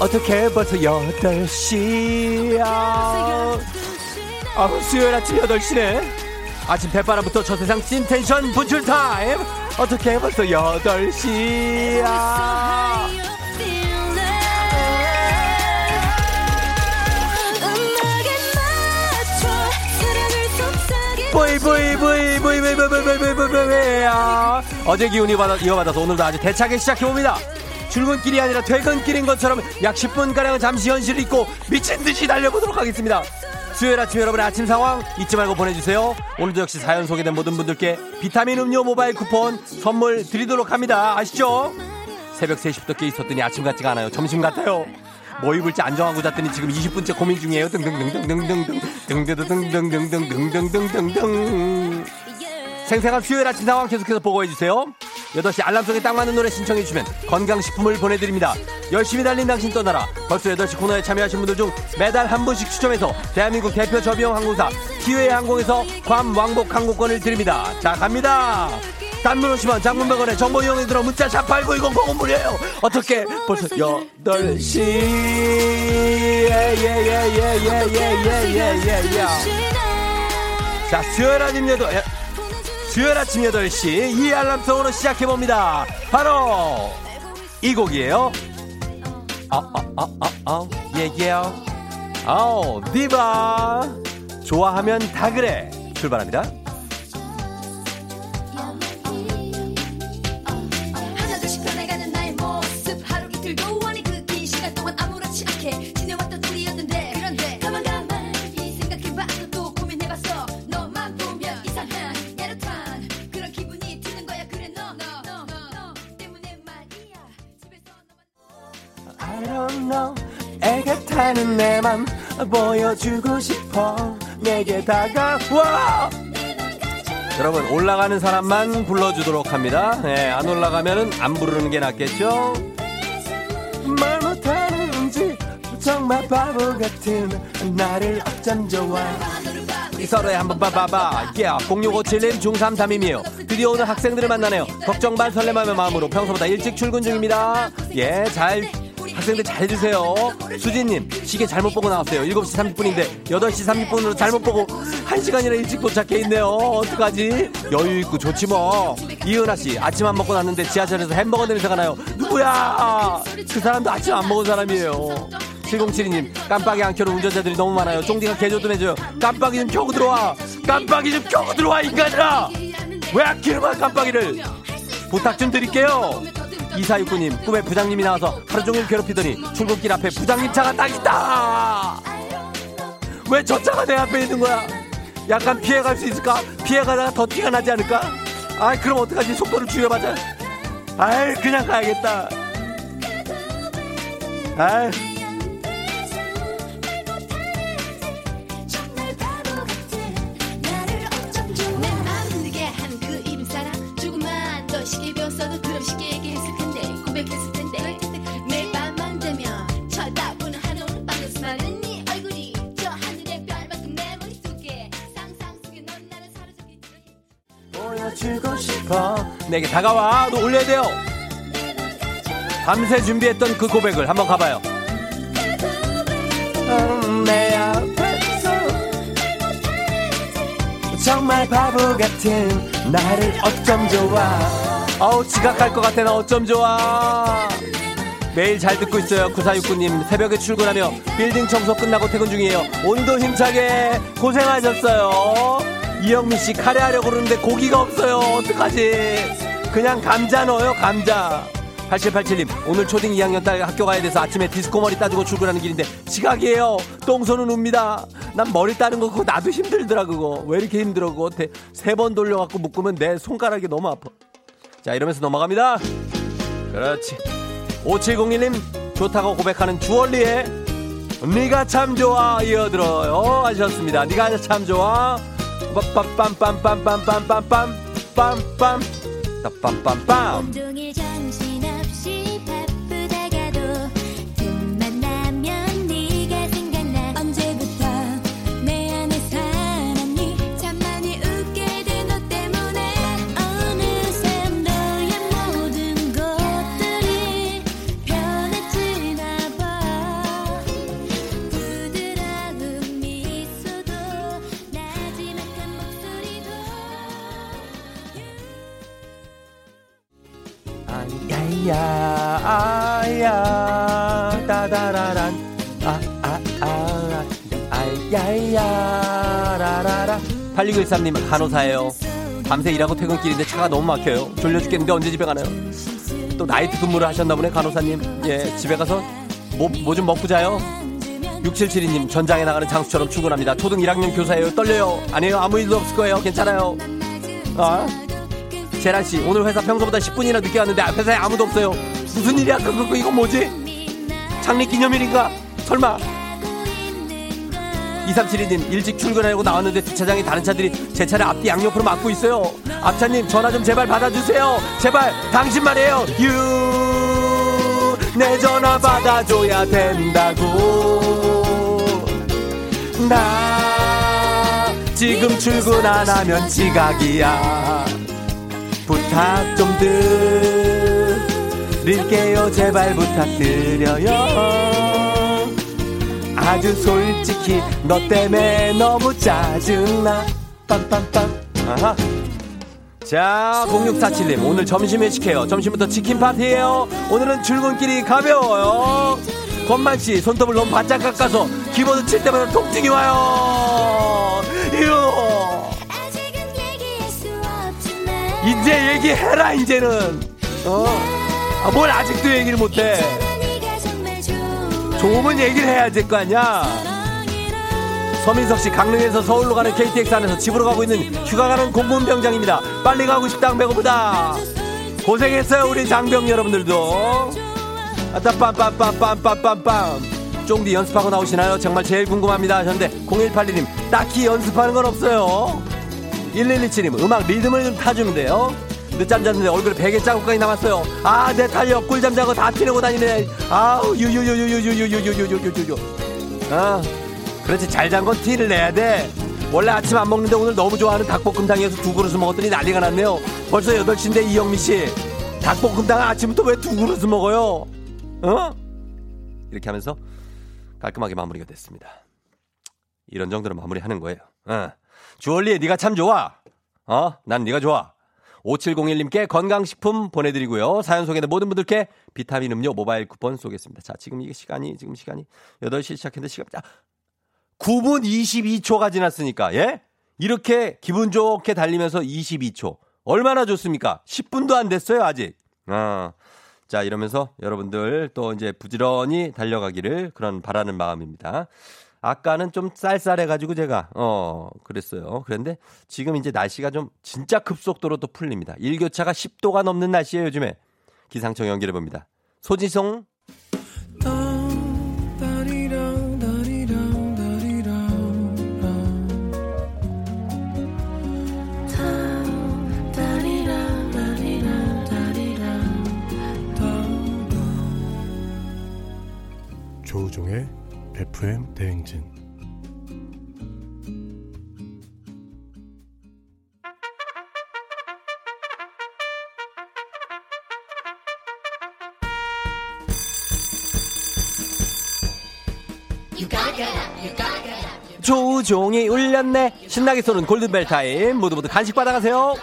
[SPEAKER 1] 어떻게 벌써 8시야 아 수요일 아침 8시네 아침 댓바람부터 저 세상 찐텐션 분출 타임 어떻게 벌써 8시야 보이 보이 보이 보이 보이 보이 보이 보이 보이 보이 보이 아 어제 기운이 받아 이어받아서 오늘도 아주 대차게 시작해봅니다 출근길이 아니라 퇴근길인 것처럼 약 10분가량은 잠시 현실을 잊고 미친 듯이 달려보도록 하겠습니다 수요일 아침 여러분의 아침 상황 잊지 말고 보내주세요 오늘도 역시 사연 소개된 모든 분들께 비타민 음료 모바일 쿠폰 선물 드리도록 합니다 아시죠? 새벽 3시부터 깨 있었더니 아침 같지가 않아요 점심 같아요 뭐 입을지 안 정하고 잤더니 지금 20분째 고민 중이에요. 등등등등등등등 등등등등등등등등등등 생생한 수요일 아침 상황 계속해서 보고해 주세요. 8시 알람 속에 딱 맞는 노래 신청해 주시면 건강식품을 보내드립니다. 열심히 달린 당신 떠나라. 벌써 8시 코너에 참여하신 분들 중 매달 한 분씩 추첨해서 대한민국 대표 저비용 항공사 티웨이 항공에서 괌 왕복 항공권을 드립니다. 자 갑니다. 단문 오시면 장문 100원에 정보 이용해 들어 문자 샵8910 보고 무료예요. 어떻게 벌써 8시 예예예예예예예예예예 자 수요일 아침 8수 요일 아침 8시 이 알람송으로 시작해봅니다. 바로 이 곡이에요. 어어어어어 예예 아우 디바 좋아하면 다 그래 출발합니다. 애가 타는 내 맘 보여주고 싶어. 내게 다가와. 여러분 올라가는 사람만 불러주도록 합니다. 네, 안 올라가면은 안 부르는 게 낫겠죠? 말 못하는지 정말 바보 같은 나를 어쩜 좋아. 이 서로에 한번 봐봐봐. Yeah, 0657님 중33이에요 드디어 오늘 학생들을 만나네요. 걱정 반 설렘하며 마음으로 평소보다 일찍 출근 중입니다. 예잘 학생들 잘 해주세요. 수진님 시계 잘못 보고 나왔어요. 7시 30분인데 8시 30분으로 잘못 보고 1시간이나 일찍 도착해 있네요. 어떡하지? 여유 있고 좋지 뭐. 이은하씨 아침 안 먹고 났는데 지하철에서 햄버거 냄새가 나요. 누구야? 그 사람도 아침 안 먹은 사람이에요. 7072님 깜빡이 안 켜는 운전자들이 너무 많아요. 쫑디가 개조 좀 해줘요. 깜빡이 좀 켜고 들어와. 깜빡이 좀 켜고 들어와 인간들아. 왜 안 켜는 거야 깜빡이를? 부탁 좀 드릴게요 이사육구님 꿈에 부장님이 나와서 하루 종일 괴롭히더니 출근길 앞에 부장님 차가 딱 있다. 왜 저 차가 내 앞에 있는 거야? 약간 피해갈 수 있을까? 피해가다가 더 티가 나지 않을까? 아이 그럼 어떡하지? 속도를 줄여봐자. 아이 그냥 가야겠다. 아이
[SPEAKER 6] 내게
[SPEAKER 1] 다가와 너 올려야 돼요. 밤새 준비했던 그 고백을 한번 가봐요. 음, 내 앞에서 정말 바보 같은 나를 어쩜 좋아. 어우 지각할 것 같아. 나 어쩜 좋아. 매일 잘 듣고 있어요. 9469님 새벽에 출근하며 빌딩 청소 끝나고 퇴근 중이에요. 온도 힘차게 고생하셨어요. 이영민 씨 카레 하려고 그러는데 고기가 없어요. 어떡하지 그냥 감자 넣어요 감자. 8787님 오늘 초딩 2학년 딸 학교 가야 돼서 아침에 디스코 머리 따주고 출근하는 길인데 지각이에요. 똥손은 웁니다. 난 머리 따는 거 그거 나도 힘들더라 그거. 왜 이렇게 힘들어 그거? 세 번 돌려갖고 묶으면 내 손가락이 너무 아파. 자 이러면서 넘어갑니다. 그렇지. 5701님 좋다고 고백하는 주얼리의 네가 참 좋아 이어들어요. 하셨습니다. 네가 참 좋아. 빰빰빰빰빰빰빰빰빰 빰 빰 빰빰빰 아야 아야 따다라란 아아아 아야야 라라라 8613님 간호사예요 밤새 일하고 퇴근길인데 차가 너무 막혀요 졸려 죽겠는데 언제 집에 가나요 또 나이트 근무를 하셨나 보네 간호사님 예 집에 가서 뭐뭐좀 먹고 자요 6772님 전장에 나가는 장수처럼 출근합니다 초등 1학년 교사예요 떨려요 아니에요 아무 일도 없을 거예요 괜찮아요 아 재란 씨 오늘 회사 평소보다 10분이나 늦게 왔는데 회사에 아무도 없어요. 무슨 일이야? 그거 그, 이거 뭐지? 창립 기념일인가? 설마? 2372님 일찍 출근하려고 나왔는데 주차장에 다른 차들이 제 차를 앞뒤 양옆으로 막고 있어요. 앞차님 전화 좀 제발 받아주세요. 제발 당신 말이에요. 유 내 전화 받아줘야 된다고 나 지금 출근 안 하면 지각이야. 부탁 좀 드릴게요. 제발 부탁드려요. 아주 솔직히 너 때문에 너무 짜증나. 빰빰빰. 아하. 자 0647님 오늘 점심 회식해요. 점심부터 치킨 파티예요. 오늘은 출근길이 가벼워요. 건만씨 손톱을 너무 바짝 깎아서 키보드 칠 때마다 통증이 와요. 이요 이제 얘기해라 이제는. 어? 아, 뭘 아직도 얘기를 못해? 좋으면 얘기를 해야 될 거 아니야? 서민석 씨 강릉에서 서울로 가는 KTX 안에서 집으로 가고 있는 휴가 가는 공무원 병장입니다. 빨리 가고 싶다 배고프다. 고생했어요 우리 장병 여러분들도. 아따 빰빰빰빰빰빰빰. 쫑디 연습하고 나오시나요? 정말 제일 궁금합니다 하셨는데 0182님 딱히 연습하는 건 없어요 1127님 음악 리듬을 좀 타주면 돼요. 늦잠 잤는데 얼굴에 베개 자국까지 남았어요. 아 내 탄력 꿀잠 자고 다 티내고 다니네. 아우 유유유유유유유유유유유유 아 그렇지. 잘 잔 건 티를 내야 돼. 원래 아침 안 먹는데 오늘 너무 좋아하는 닭볶음탕에서 두 그릇을 먹었더니 난리가 났네요. 벌써 8시인데 이영미씨. 닭볶음탕 아침부터 왜 두 그릇을 먹어요? 어? 이렇게 하면서 깔끔하게 마무리가 됐습니다. 이런 정도로 마무리하는 거예요. 어. 주얼리 네가 참 좋아. 어? 난 네가 좋아. 5701님께 건강식품 보내드리고요. 사연 소개된 모든 분들께 비타민 음료 모바일 쿠폰 쏘겠습니다. 자, 지금 이게 시간이, 지금 시간이 8시 시작했는데 시간, 자, 9분 22초가 지났으니까, 예? 이렇게 기분 좋게 달리면서 22초. 얼마나 좋습니까? 10분도 안 됐어요, 아직. 어. 자, 이러면서 여러분들 또 이제 부지런히 달려가기를 그런 바라는 마음입니다. 아까는 좀 쌀쌀해가지고 제가, 어, 그랬어요. 그런데 지금 이제 날씨가 좀 진짜 급속도로 또 풀립니다. 일교차가 10도가 넘는 날씨예요, 요즘에. 기상청 연결해 봅니다. 소지송.
[SPEAKER 7] 조우종의 FM 대행진
[SPEAKER 1] 조종이 울렸네. 신나게 쏘는 골든벨 타임. 모두 모두 간식 받아가세요.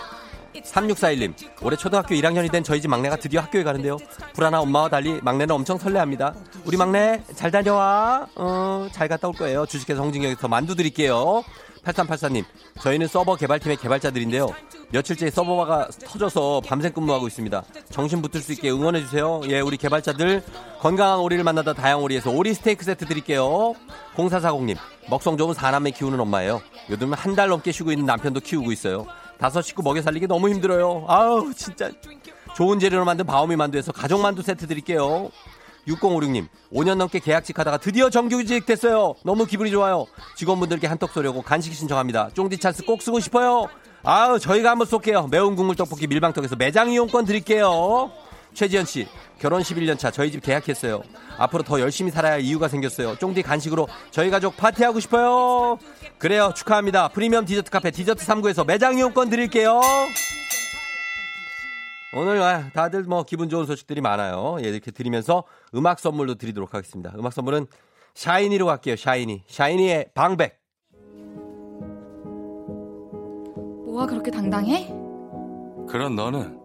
[SPEAKER 1] 3641님, 올해 초등학교 1학년이 된 저희 집 막내가 드디어 학교에 가는데요. 불안한 엄마와 달리 막내는 엄청 설레합니다. 우리 막내 잘 다녀와. 어, 잘 갔다 올 거예요. 주식회사 홍진경에서 만두 드릴게요. 8384님, 저희는 서버 개발팀의 개발자들인데요. 며칠째 서버가 터져서 밤새 근무하고 있습니다. 정신 붙을 수 있게 응원해주세요. 예, 우리 개발자들 건강한 오리를 만나다 다양오리에서 오리 스테이크 세트 드릴게요. 0440님, 먹성 좋은 사남매 키우는 엄마예요. 요즘 한달 넘게 쉬고 있는 남편도 키우고 있어요. 다섯 식구 먹여 살리기 너무 힘들어요. 아우, 진짜. 좋은 재료로 만든 바오미 만두에서 가족 만두 세트 드릴게요. 6056님, 5년 넘게 계약직 하다가 드디어 정규직 됐어요. 너무 기분이 좋아요. 직원분들께 한턱 쏘려고 간식 신청합니다. 쫑디 찬스 꼭 쓰고 싶어요. 아우, 저희가 한번 쏠게요. 매운 국물 떡볶이 밀방떡에서 매장 이용권 드릴게요. 최지현 씨, 결혼 11년 차 저희 집 계약했어요. 앞으로 더 열심히 살아야 할 이유가 생겼어요. 쫑디 간식으로 저희 가족 파티하고 싶어요. 그래요, 축하합니다. 프리미엄 디저트 카페 디저트39에서 매장 이용권 드릴게요. 오늘 아, 다들 뭐 기분 좋은 소식들이 많아요. 예, 이렇게 드리면서 음악 선물도 드리도록 하겠습니다. 음악 선물은 샤이니로 갈게요. 샤이니. 샤이니의 방백.
[SPEAKER 8] 뭐가 그렇게 당당해?
[SPEAKER 9] 그런 너는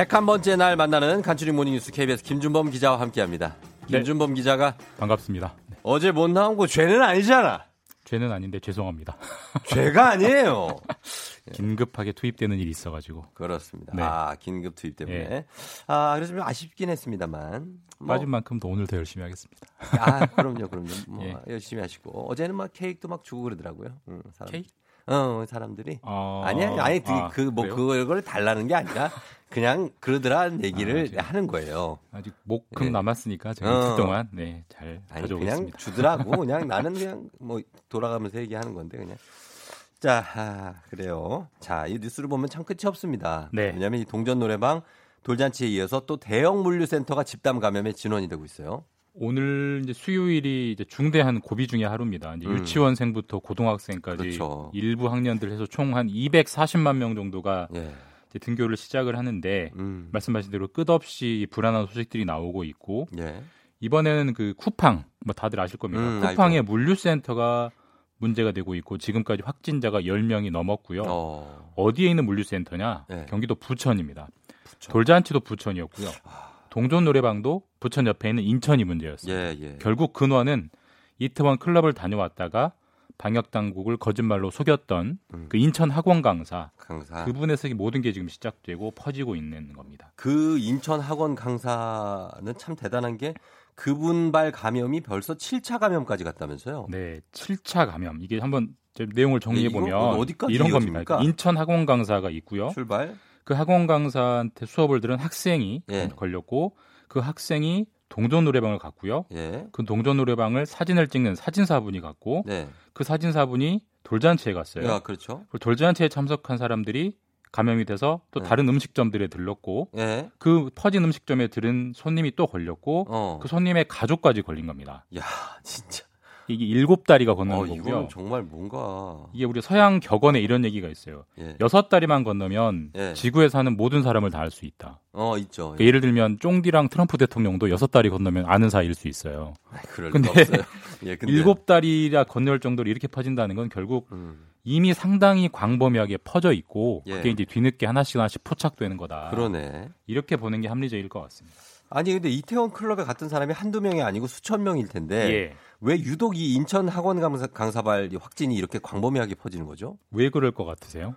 [SPEAKER 1] 백한 번째 날 만나는 간추린 모닝뉴스 KBS 김준범 기자와 함께합니다. 김준범 기자가
[SPEAKER 9] 반갑습니다. 네.
[SPEAKER 1] 어제 못 나온 거 죄는 아니잖아.
[SPEAKER 9] 죄는 아닌데 죄송합니다.
[SPEAKER 1] 죄가 아니에요.
[SPEAKER 9] 긴급하게 투입되는 일이 있어가지고.
[SPEAKER 1] 그렇습니다.
[SPEAKER 9] 네.
[SPEAKER 1] 아 긴급 투입 때문에.
[SPEAKER 9] 예.
[SPEAKER 1] 아 그래서 좀 아쉽긴 했습니다만. 뭐,
[SPEAKER 9] 빠진 만큼도 오늘 더 열심히 하겠습니다.
[SPEAKER 1] 아 그럼요, 그럼요. 뭐
[SPEAKER 9] 예.
[SPEAKER 1] 열심히 하시고 어제는 막 케이크도 막 주고 그러더라고요. 응, 사람.
[SPEAKER 9] 케이크?
[SPEAKER 1] 어 사람들이.
[SPEAKER 9] 어,
[SPEAKER 1] 아니야, 아니
[SPEAKER 9] 아,
[SPEAKER 1] 그뭐? 그걸 달라는 게 아니라 그냥 그러더라는 얘기를
[SPEAKER 9] 아.
[SPEAKER 1] 하는 거예요.
[SPEAKER 9] 아직 목금
[SPEAKER 1] 예.
[SPEAKER 9] 남았으니까 제가
[SPEAKER 1] 어.
[SPEAKER 9] 동안 네, 잘
[SPEAKER 1] 아니 그냥. 주더라고. 그냥 나는 그냥 뭐 돌아가면서 얘기하는 건데 그냥. 자, 아, 그래요. 자, 이 뉴스를 보면 참 끝이 없습니다.
[SPEAKER 9] 네.
[SPEAKER 1] 왜냐하면 이 동전 노래방 돌잔치에 이어서 또 대형 물류센터가 집단 감염의 진원이 되고 있어요.
[SPEAKER 9] 오늘 이제 수요일이 이제 중대한 고비 중의 하루입니다. 이제
[SPEAKER 1] 음.
[SPEAKER 9] 유치원생부터 고등학생까지
[SPEAKER 1] 그렇죠.
[SPEAKER 9] 일부 학년들 해서 총 한 240만 명 정도가
[SPEAKER 1] 예.
[SPEAKER 9] 이제 등교를 시작을 하는데
[SPEAKER 1] 음.
[SPEAKER 9] 말씀하신 대로 끝없이 불안한 소식들이 나오고 있고
[SPEAKER 1] 예.
[SPEAKER 9] 이번에는 그 쿠팡 뭐 다들 아실 겁니다.
[SPEAKER 1] 음,
[SPEAKER 9] 쿠팡의 물류센터가 문제가 되고 있고 지금까지 확진자가 10명이 넘었고요.
[SPEAKER 1] 어.
[SPEAKER 9] 어디에 있는 물류센터냐?
[SPEAKER 1] 네.
[SPEAKER 9] 경기도 부천입니다.
[SPEAKER 1] 부천.
[SPEAKER 9] 돌잔치도 부천이었고요. 동전 노래방도 부천 옆에 있는 인천이 문제였어요.
[SPEAKER 1] 예, 예.
[SPEAKER 9] 결국 근원은 이태원 클럽을 다녀왔다가 방역 당국을 거짓말로 속였던
[SPEAKER 1] 음.
[SPEAKER 9] 그 인천 학원 강사
[SPEAKER 1] 강사.
[SPEAKER 9] 그분에서 이 모든 게 지금 시작되고 퍼지고 있는 겁니다.
[SPEAKER 1] 그 인천 학원 강사는 참 대단한 게 그분발 감염이 벌써 7차 감염까지 갔다면서요.
[SPEAKER 9] 네, 7차 감염. 이게 한번 제 내용을 정리해
[SPEAKER 1] 네,
[SPEAKER 9] 보면
[SPEAKER 1] 어디까지
[SPEAKER 9] 이런
[SPEAKER 1] 이어집니까?
[SPEAKER 9] 겁니다. 인천 학원 강사가 있고요.
[SPEAKER 1] 출발.
[SPEAKER 9] 그 학원 강사한테 수업을 들은 학생이
[SPEAKER 1] 예.
[SPEAKER 9] 걸렸고 그 학생이 동전 노래방을 갔고요.
[SPEAKER 1] 예.
[SPEAKER 9] 그 동전 노래방을 사진을 찍는 사진사분이 갔고
[SPEAKER 1] 네.
[SPEAKER 9] 그 사진사분이 돌잔치에 갔어요.
[SPEAKER 1] 야, 그렇죠.
[SPEAKER 9] 그 돌잔치에 참석한 사람들이 감염이 돼서 또
[SPEAKER 1] 네.
[SPEAKER 9] 다른 음식점들에 들렀고
[SPEAKER 1] 예.
[SPEAKER 9] 그 퍼진 음식점에 들은 손님이 또 걸렸고
[SPEAKER 1] 어.
[SPEAKER 9] 그 손님의 가족까지 걸린 겁니다.
[SPEAKER 1] 야, 진짜.
[SPEAKER 9] 이게 일곱 다리가
[SPEAKER 1] 어,
[SPEAKER 9] 건너는 거고요.
[SPEAKER 1] 이거는 정말 뭔가.
[SPEAKER 9] 이게 우리 서양 격언에 이런 얘기가 있어요.
[SPEAKER 1] 예.
[SPEAKER 9] 여섯 다리만 건너면
[SPEAKER 1] 예.
[SPEAKER 9] 지구에 사는 모든 사람을 다 알 수 있다.
[SPEAKER 1] 어, 있죠.
[SPEAKER 9] 그러니까 예 를 들면 쫑디랑 트럼프 대통령도 여섯 다리 건너면 아는 사이일 수 있어요.
[SPEAKER 1] 그럴
[SPEAKER 9] 근데
[SPEAKER 1] 리 없어요. 예, 근데
[SPEAKER 9] 일곱 다리라 건널 정도로 이렇게 퍼진다는 건 결국
[SPEAKER 1] 음,
[SPEAKER 9] 이미 상당히 광범위하게 퍼져 있고
[SPEAKER 1] 예.
[SPEAKER 9] 그게 이제 뒤늦게 하나씩 하나씩 포착되는 거다.
[SPEAKER 1] 그러네.
[SPEAKER 9] 이렇게 보는 게 합리적일 것 같습니다.
[SPEAKER 1] 아니 근데 이태원 클럽에 갔던 사람이 한두 명이 아니고 수천 명일 텐데
[SPEAKER 9] 예.
[SPEAKER 1] 왜 유독 이 인천 학원 강사, 강사 발 확진이 이렇게 광범위하게 퍼지는 거죠?
[SPEAKER 9] 왜 그럴 것 같으세요?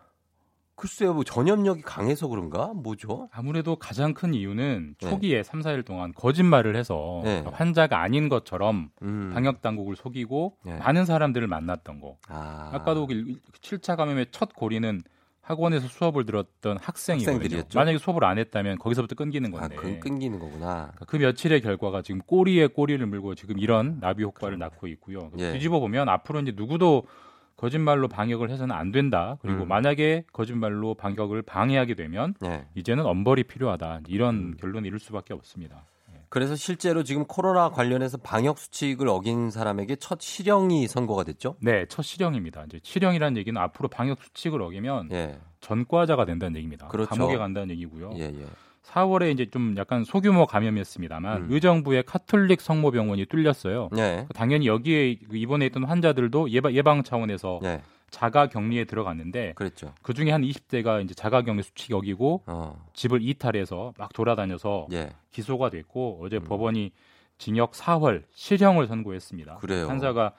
[SPEAKER 1] 글쎄요, 뭐 전염력이 강해서 그런가? 뭐죠?
[SPEAKER 9] 아무래도 가장 큰 이유는
[SPEAKER 1] 네.
[SPEAKER 9] 초기에 삼 4일 동안 거짓말을 해서
[SPEAKER 1] 네.
[SPEAKER 9] 환자가 아닌 것처럼
[SPEAKER 1] 음.
[SPEAKER 9] 방역 당국을 속이고
[SPEAKER 1] 네.
[SPEAKER 9] 많은 사람들을 만났던 거.
[SPEAKER 1] 아,
[SPEAKER 9] 아까도 그 7차 감염의 첫 고리는 학원에서 수업을 들었던 학생이거든요. 만약에 수업을 안 했다면 거기서부터 끊기는
[SPEAKER 1] 아,
[SPEAKER 9] 건데.
[SPEAKER 1] 그 끊기는 거구나.
[SPEAKER 9] 그러니까 그 며칠의 결과가 지금 꼬리에 꼬리를 물고 지금 이런 나비 효과를 낳고 있고요.
[SPEAKER 1] 예.
[SPEAKER 9] 뒤집어 보면 앞으로 이제 누구도 거짓말로 방역을 해서는 안 된다. 그리고
[SPEAKER 1] 음.
[SPEAKER 9] 만약에 거짓말로 방역을 방해하게 되면
[SPEAKER 1] 네.
[SPEAKER 9] 이제는 엄벌이 필요하다. 이런
[SPEAKER 1] 음.
[SPEAKER 9] 결론을 이룰 수밖에 없습니다.
[SPEAKER 1] 그래서 실제로 지금 코로나 관련해서 방역 수칙을 어긴 사람에게 첫 실형이 선고가 됐죠?
[SPEAKER 9] 네, 첫 실형입니다. 이제 실형이라는 얘기는 앞으로 방역 수칙을 어기면
[SPEAKER 1] 예,
[SPEAKER 9] 전과자가 된다는 얘기입니다.
[SPEAKER 1] 그렇죠.
[SPEAKER 9] 감옥에 간다는 얘기고요.
[SPEAKER 1] 예, 예.
[SPEAKER 9] 4월에 이제 좀 약간 소규모 감염이었습니다만
[SPEAKER 1] 음.
[SPEAKER 9] 의정부의 카톨릭 성모병원이 뚫렸어요.
[SPEAKER 1] 예,
[SPEAKER 9] 당연히 여기에 그 입원해 있던 환자들도 예방, 예방 차원에서
[SPEAKER 1] 예,
[SPEAKER 9] 자가 격리에 들어갔는데
[SPEAKER 1] 그랬죠.
[SPEAKER 9] 그 중에 한 20대가 이제 자가 격리 수칙 어기고
[SPEAKER 1] 어,
[SPEAKER 9] 집을 이탈해서 막 돌아다녀서
[SPEAKER 1] 예,
[SPEAKER 9] 기소가 됐고 어제
[SPEAKER 1] 음.
[SPEAKER 9] 법원이 징역 4월 실형을 선고했습니다.
[SPEAKER 1] 그래요.
[SPEAKER 9] 판사가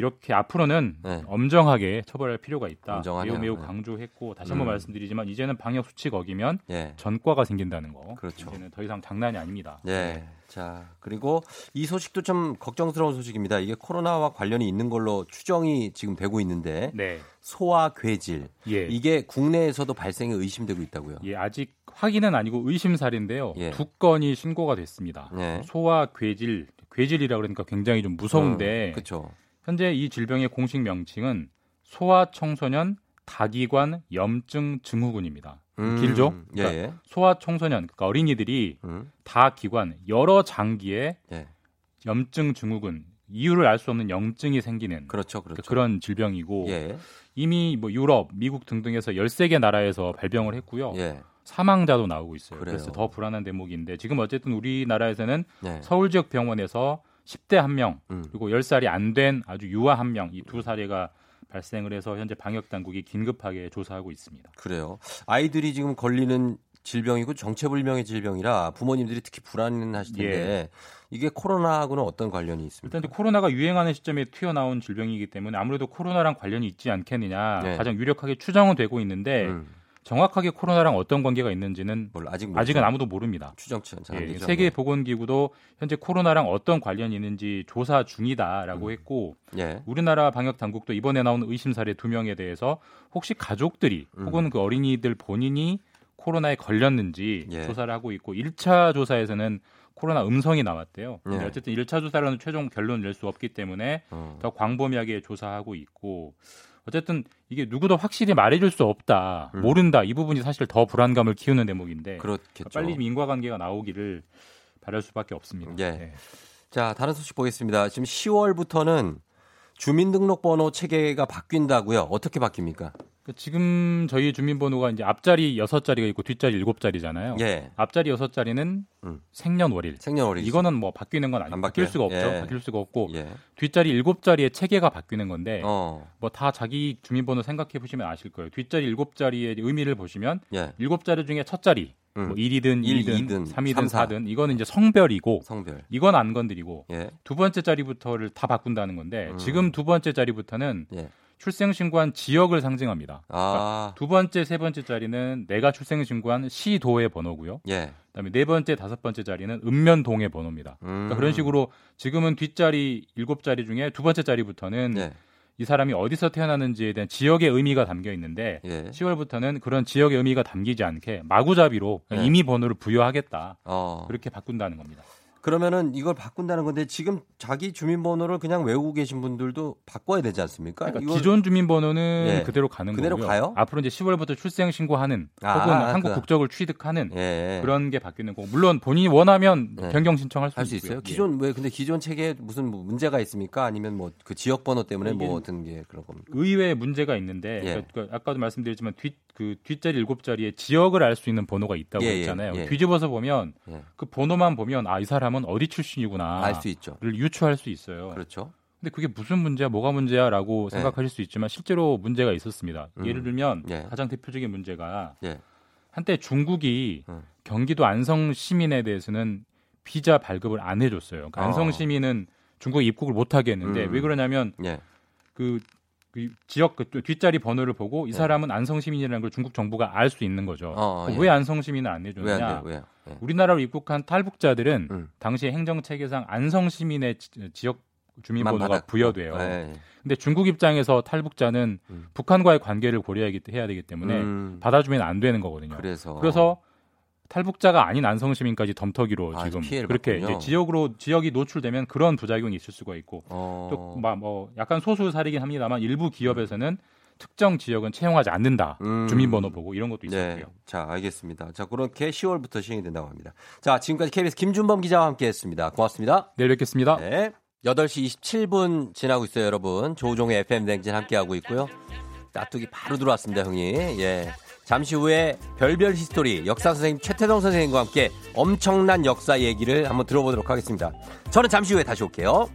[SPEAKER 9] 이렇게 앞으로는
[SPEAKER 1] 네.
[SPEAKER 9] 엄정하게 처벌할 필요가 있다.
[SPEAKER 1] 엄정하네요.
[SPEAKER 9] 매우 매우
[SPEAKER 1] 네.
[SPEAKER 9] 강조했고 다시 한번
[SPEAKER 1] 음.
[SPEAKER 9] 말씀드리지만 이제는 방역 수칙 어기면
[SPEAKER 1] 예,
[SPEAKER 9] 전과가 생긴다는 거.
[SPEAKER 1] 그렇죠.
[SPEAKER 9] 이제는 더 이상 장난이 아닙니다.
[SPEAKER 1] 예. 자, 그리고 이 소식도 좀 걱정스러운 소식입니다. 이게 코로나와 관련이 있는 걸로 추정이 지금 되고 있는데
[SPEAKER 9] 네.
[SPEAKER 1] 소아 괴질
[SPEAKER 9] 예.
[SPEAKER 1] 이게 국내에서도 발생이 의심되고 있다고요.
[SPEAKER 9] 예, 아직 확인은 아니고 의심살인데요.
[SPEAKER 1] 예.
[SPEAKER 9] 두 건이 신고가 됐습니다.
[SPEAKER 1] 네.
[SPEAKER 9] 소아 괴질, 괴질이라 그러니까 굉장히 좀 무서운데
[SPEAKER 1] 그렇죠.
[SPEAKER 9] 현재 이 질병의 공식 명칭은 소아청소년 다기관 염증 증후군입니다.
[SPEAKER 1] 음,
[SPEAKER 9] 길죠?
[SPEAKER 1] 예,
[SPEAKER 9] 그러니까
[SPEAKER 1] 예.
[SPEAKER 9] 소아청소년, 그러니까 어린이들이
[SPEAKER 1] 음,
[SPEAKER 9] 다기관 여러 장기에
[SPEAKER 1] 예.
[SPEAKER 9] 염증 증후군 이유를 알 수 없는 염증이 생기는
[SPEAKER 1] 그렇죠,
[SPEAKER 9] 그러니까
[SPEAKER 1] 그렇죠.
[SPEAKER 9] 그런 질병이고
[SPEAKER 1] 예,
[SPEAKER 9] 이미 뭐 유럽, 미국 등등에서 13개 나라에서 발병을 했고요.
[SPEAKER 1] 예,
[SPEAKER 9] 사망자도 나오고 있어요.
[SPEAKER 1] 그래요.
[SPEAKER 9] 그래서 더 불안한 대목인데 지금 어쨌든 우리나라에서는
[SPEAKER 1] 예.
[SPEAKER 9] 서울 지역 병원에서 10대 한 명,
[SPEAKER 1] 음.
[SPEAKER 9] 그리고 10살이 안 된 아주 유아 한 명, 이 두 사례가 발생을 해서 현재 방역 당국이 긴급하게 조사하고 있습니다.
[SPEAKER 1] 그래요. 아이들이 지금 걸리는 질병이고 정체불명의 질병이라 부모님들이 특히 불안하실 텐데
[SPEAKER 9] 예.
[SPEAKER 1] 이게 코로나하고는 어떤 관련이 있습니까?
[SPEAKER 9] 일단 코로나가 유행하는 시점에 튀어나온 질병이기 때문에 아무래도 코로나랑 관련이 있지 않겠느냐
[SPEAKER 1] 네.
[SPEAKER 9] 가장 유력하게 추정은 되고 있는데
[SPEAKER 1] 음,
[SPEAKER 9] 정확하게 코로나랑 어떤 관계가 있는지는
[SPEAKER 1] 뭘 아직
[SPEAKER 9] 아직 은 아무도 모릅니다.
[SPEAKER 1] 추정치
[SPEAKER 9] 예,
[SPEAKER 1] 않죠.
[SPEAKER 9] 세계 보건 기구도 현재 코로나랑 어떤 관련이 있는지 조사 중이다라고
[SPEAKER 1] 음.
[SPEAKER 9] 했고
[SPEAKER 1] 예.
[SPEAKER 9] 우리나라 방역 당국도 이번에 나온 의심 사례 두 명에 대해서 혹시 가족들이
[SPEAKER 1] 음.
[SPEAKER 9] 혹은 그 어린이들 본인이 코로나에 걸렸는지
[SPEAKER 1] 예.
[SPEAKER 9] 조사를 하고 있고 1차 조사에서는 코로나 음성이 나왔대요.
[SPEAKER 1] 예.
[SPEAKER 9] 어쨌든 1차 조사로는 최종 결론을 낼 수 없기 때문에
[SPEAKER 1] 어.
[SPEAKER 9] 더 광범위하게 조사하고 있고 어쨌든 이게 누구도 확실히 말해줄 수 없다,
[SPEAKER 1] 음.
[SPEAKER 9] 모른다 이 부분이 사실 더 불안감을 키우는 대목인데
[SPEAKER 1] 그렇겠죠.
[SPEAKER 9] 빨리 좀 인과관계가 나오기를 바랄 수밖에 없습니다.
[SPEAKER 1] 예.
[SPEAKER 9] 네.
[SPEAKER 1] 자, 다른 소식 보겠습니다. 지금 10월부터는 주민등록번호 체계가 바뀐다고요. 어떻게 바뀝니까?
[SPEAKER 9] 그 지금 저희 주민번호가 이제 앞자리 6자리가 있고 뒷자리 7자리잖아요.
[SPEAKER 1] 예.
[SPEAKER 9] 앞자리 6자리는
[SPEAKER 1] 음.
[SPEAKER 9] 생년월일.
[SPEAKER 1] 생년월일.
[SPEAKER 9] 이거는 뭐 바뀌는
[SPEAKER 1] 건안
[SPEAKER 9] 아니고 바뀔? 수가 없죠.
[SPEAKER 1] 예.
[SPEAKER 9] 바뀔 수가 없고
[SPEAKER 1] 예.
[SPEAKER 9] 뒷자리 7자리의 체계가 바뀌는 건데
[SPEAKER 1] 어.
[SPEAKER 9] 뭐다 자기 주민번호 생각해 보시면 아실 거예요. 뒷자리 7자리의 의미를 보시면
[SPEAKER 1] 예.
[SPEAKER 9] 7자리 중에 첫 자리
[SPEAKER 1] 음.
[SPEAKER 9] 뭐 1이든
[SPEAKER 1] 일,
[SPEAKER 9] 2든
[SPEAKER 1] 이든,
[SPEAKER 9] 3이든
[SPEAKER 1] 삼, 사.
[SPEAKER 9] 4든 이거는 이제 성별이고
[SPEAKER 1] 성별.
[SPEAKER 9] 이건 안 건드리고
[SPEAKER 1] 예.
[SPEAKER 9] 두 번째 자리부터를 다 바꾼다는 건데
[SPEAKER 1] 음.
[SPEAKER 9] 지금 두 번째 자리부터는
[SPEAKER 1] 예.
[SPEAKER 9] 출생 신고한 지역을 상징합니다.
[SPEAKER 1] 아.
[SPEAKER 9] 두 번째, 세 번째 자리는 내가 출생 신고한 시도의 번호고요.
[SPEAKER 1] 예.
[SPEAKER 9] 그다음에 네 번째, 다섯 번째 자리는 읍면동의 번호입니다.
[SPEAKER 1] 음.
[SPEAKER 9] 그러니까 그런 식으로 지금은 뒷자리 일곱 자리 중에 두 번째 자리부터는
[SPEAKER 1] 예.
[SPEAKER 9] 이 사람이 어디서 태어나는지에 대한 지역의 의미가 담겨 있는데
[SPEAKER 1] 예.
[SPEAKER 9] 10월부터는 그런 지역의 의미가 담기지 않게 마구잡이로
[SPEAKER 1] 네.
[SPEAKER 9] 이미 번호를 부여하겠다.
[SPEAKER 1] 어.
[SPEAKER 9] 그렇게 바꾼다는 겁니다.
[SPEAKER 1] 그러면은 이걸 바꾼다는 건데 지금 자기 주민번호를 그냥 외우고 계신 분들도 바꿔야 되지 않습니까?
[SPEAKER 9] 그러니까
[SPEAKER 1] 이걸-
[SPEAKER 9] 기존 주민번호는
[SPEAKER 1] 예.
[SPEAKER 9] 그대로 가는
[SPEAKER 1] 그대로
[SPEAKER 9] 거고요.
[SPEAKER 1] 가요?
[SPEAKER 9] 앞으로 이제 10월부터 출생 신고하는
[SPEAKER 1] 아,
[SPEAKER 9] 혹은
[SPEAKER 1] 아,
[SPEAKER 9] 한국
[SPEAKER 1] 그-
[SPEAKER 9] 국적을 취득하는
[SPEAKER 1] 예.
[SPEAKER 9] 그런 게 바뀌는 거고 물론 본인이 원하면
[SPEAKER 1] 네.
[SPEAKER 9] 변경 신청할 수,
[SPEAKER 1] 할 수. 있어요? 기존 왜 근데 기존 체계에 무슨 뭐 문제가 있습니까? 아니면 뭐 그 지역 번호 때문에 뭐 어떤 게 그런 겁니까?
[SPEAKER 9] 의외의 문제가 있는데
[SPEAKER 1] 예.
[SPEAKER 9] 그러니까 아까도 말씀드렸지만 뒷 그 뒷자리 일곱 자리에 지역을 알 수 있는 번호가 있다고
[SPEAKER 1] 예, 예,
[SPEAKER 9] 했잖아요.
[SPEAKER 1] 예.
[SPEAKER 9] 뒤집어서 보면
[SPEAKER 1] 예.
[SPEAKER 9] 그 번호만 보면 아 이 사람은 어디 출신이구나
[SPEAKER 1] 알 수 있죠.
[SPEAKER 9] 를 유추할 수 있어요.
[SPEAKER 1] 그렇죠.
[SPEAKER 9] 근데 그게 무슨 문제야, 뭐가 문제야라고
[SPEAKER 1] 예.
[SPEAKER 9] 생각하실 수 있지만 실제로 문제가 있었습니다.
[SPEAKER 1] 음.
[SPEAKER 9] 예를 들면
[SPEAKER 1] 예.
[SPEAKER 9] 가장 대표적인 문제가
[SPEAKER 1] 예.
[SPEAKER 9] 한때 중국이
[SPEAKER 1] 음.
[SPEAKER 9] 경기도 안성 시민에 대해서는 비자 발급을 안 해줬어요. 그러니까
[SPEAKER 1] 어.
[SPEAKER 9] 안성 시민은 중국에 입국을 못 하게 했는데
[SPEAKER 1] 음.
[SPEAKER 9] 왜 그러냐면
[SPEAKER 1] 예.
[SPEAKER 9] 그, 그 지역 그 뒷자리 번호를 보고 이
[SPEAKER 1] 네.
[SPEAKER 9] 사람은 안성 시민이라는 걸 중국 정부가 알 수 있는 거죠.
[SPEAKER 1] 어,
[SPEAKER 9] 그럼
[SPEAKER 1] 예.
[SPEAKER 9] 왜 안성 시민을
[SPEAKER 1] 안왜
[SPEAKER 9] 내줬느냐?
[SPEAKER 1] 안? 왜? 예.
[SPEAKER 9] 우리나라로 입국한 탈북자들은
[SPEAKER 1] 음.
[SPEAKER 9] 당시 행정 체계상 안성 시민의 지- 지역 주민번호가
[SPEAKER 1] 받았고.
[SPEAKER 9] 부여돼요.
[SPEAKER 1] 예.
[SPEAKER 9] 근데 중국 입장에서 탈북자는
[SPEAKER 1] 음.
[SPEAKER 9] 북한과의 관계를 고려해야 되기 때문에
[SPEAKER 1] 음.
[SPEAKER 9] 받아주면 안 되는 거거든요.
[SPEAKER 1] 그래서
[SPEAKER 9] 그래서 탈북자가 아닌 안성 시민까지 덤터기로
[SPEAKER 1] 아,
[SPEAKER 9] 지금 그렇게
[SPEAKER 1] 받군요.
[SPEAKER 9] 이제 지역으로 지역이 노출되면 그런 부작용이 있을 수가 있고
[SPEAKER 1] 어.
[SPEAKER 9] 또뭐 약간 소수 사례긴 합니다만 일부 기업에서는 특정 지역은 채용하지 않는다
[SPEAKER 1] 음.
[SPEAKER 9] 주민번호 보고 이런 것도
[SPEAKER 1] 네.
[SPEAKER 9] 있었고요.
[SPEAKER 1] 자, 알겠습니다. 자, 그렇게 10월부터 시행이 된다고 합니다. 자, 지금까지 KBS 김준범 기자와 함께 했습니다. 고맙습니다.
[SPEAKER 9] 내일 뵙겠습니다.
[SPEAKER 1] 네. 8시 27분 지나고 있어요, 여러분. 조우종의 FM 대행진 함께하고 있고요. 따뚜기 바로 들어왔습니다, 형이. 예. 잠시 후에 별별 히스토리 역사 선생님 최태성 선생님과 함께 엄청난 역사 얘기를 한번 들어보도록 하겠습니다. 저는 잠시 후에 다시 올게요.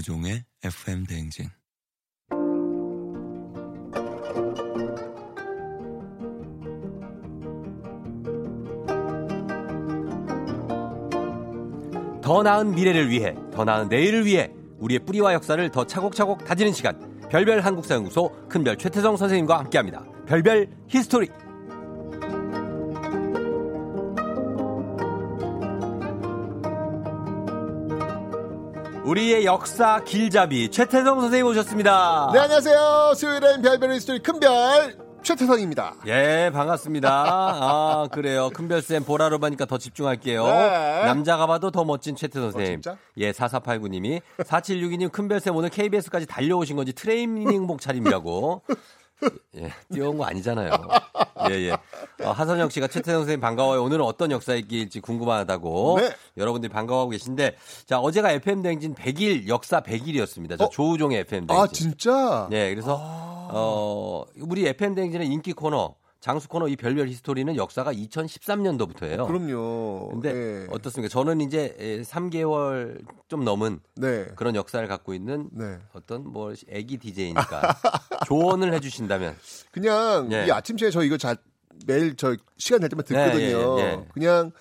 [SPEAKER 10] 조우종의 FM 대행진.
[SPEAKER 1] 더 나은 미래를 위해 더 나은 내일을 위해 우리의 뿌리와 역사를 더 차곡차곡 다지는 시간. 별별 한국사연구소 큰별 최태성 선생님과 함께합니다. 별별 히스토리. 우리의 역사 길잡이 최태성 선생님 오셨습니다.
[SPEAKER 11] 네, 안녕하세요. 수요일엔 별별 히스토리 큰별 최태성입니다.
[SPEAKER 1] 예, 반갑습니다. 아, 그래요. 큰별쌤 보라로 보니까 더 집중할게요.
[SPEAKER 11] 네.
[SPEAKER 1] 남자가 봐도 더 멋진 최태성 선생님.
[SPEAKER 11] 어?
[SPEAKER 1] 예, 4489님이. 4762님, 큰별쌤 오늘 KBS까지 달려오신 건지 트레이닝복 차림이라고. 예, 뛰어온 거 아니잖아요. 예, 예. 어, 하선영 씨가 최태성 선생님 반가워요. 오늘은 어떤 역사 얘기일지 궁금하다고.
[SPEAKER 11] 네.
[SPEAKER 1] 여러분들이 반가워하고 계신데. 자, 어제가 FM대행진 100일, 역사 100일이었습니다. 저 조우종의 FM대행진.
[SPEAKER 11] 아, 진짜?
[SPEAKER 1] 네, 그래서 어 우리 FM 대행진의 인기 코너 장수 코너 이 별별 히스토리는 역사가 2013년도부터예요.
[SPEAKER 11] 그럼요.
[SPEAKER 1] 근데
[SPEAKER 11] 예.
[SPEAKER 1] 어떻습니까? 저는 이제 에, 3개월 좀 넘은
[SPEAKER 11] 네.
[SPEAKER 1] 그런 역사를 갖고 있는
[SPEAKER 11] 네.
[SPEAKER 1] 어떤 뭐 애기 DJ니까 조언을 해 주신다면
[SPEAKER 11] 그냥
[SPEAKER 1] 예.
[SPEAKER 11] 이 아침에 저 이거 자, 매일 저 시간 될 때만
[SPEAKER 1] 네,
[SPEAKER 11] 듣거든요.
[SPEAKER 1] 예, 예.
[SPEAKER 11] 그냥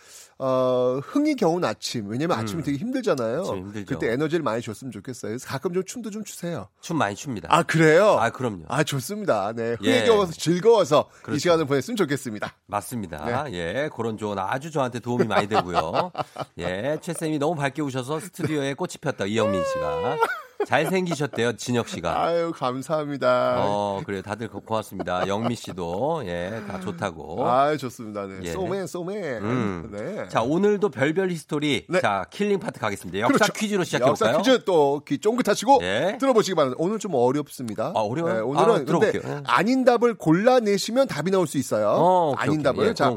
[SPEAKER 11] 어, 흥이 겨운 아침. 왜냐면 아침이 되게 힘들잖아요. 그때 에너지를 많이 줬으면 좋겠어요. 그래서 가끔 좀 춤도 좀 추세요.
[SPEAKER 1] 춤 많이 춥니다.
[SPEAKER 11] 아, 그래요?
[SPEAKER 1] 아, 그럼요.
[SPEAKER 11] 아, 좋습니다. 네. 흥에
[SPEAKER 1] 예.
[SPEAKER 11] 겨워서 즐거워서 이
[SPEAKER 1] 그렇죠.
[SPEAKER 11] 시간을 보냈으면 좋겠습니다.
[SPEAKER 1] 맞습니다. 예, 그런 조언 아주 저한테 도움이 많이 되고요. 예, 최 쌤이 너무 밝게 우셔서 스튜디오에 꽃이 폈다 이영민 씨가 잘생기셨대요 진혁 씨가.
[SPEAKER 11] 아유, 감사합니다.
[SPEAKER 1] 어, 그래요. 다들 고- 고맙습니다. 영미 씨도, 예, 다 좋다고.
[SPEAKER 11] 아, 좋습니다. 네.
[SPEAKER 1] 예.
[SPEAKER 11] 소맨, 소맨.
[SPEAKER 1] 음.
[SPEAKER 11] 네.
[SPEAKER 1] 자, 오늘도 별별 히스토리.
[SPEAKER 11] 네.
[SPEAKER 1] 자, killing part 가겠습니다. 역사
[SPEAKER 11] 그렇죠.
[SPEAKER 1] 퀴즈로 시작해볼까요?
[SPEAKER 11] 역사 퀴즈 또 귀 쫑긋하시고
[SPEAKER 1] 예.
[SPEAKER 11] 들어보시기 바랍니다. 오늘 좀 어렵습니다.
[SPEAKER 1] 아, 어려워요?
[SPEAKER 11] 네,
[SPEAKER 1] 아,
[SPEAKER 11] 오늘은 근데
[SPEAKER 1] 들어볼게요. 예.
[SPEAKER 11] 아닌 답을 골라내시면 답이 나올 수 있어요.
[SPEAKER 1] 어, 오케이,
[SPEAKER 11] 아닌
[SPEAKER 1] 오케이.
[SPEAKER 11] 답을.
[SPEAKER 1] 예,
[SPEAKER 11] 자.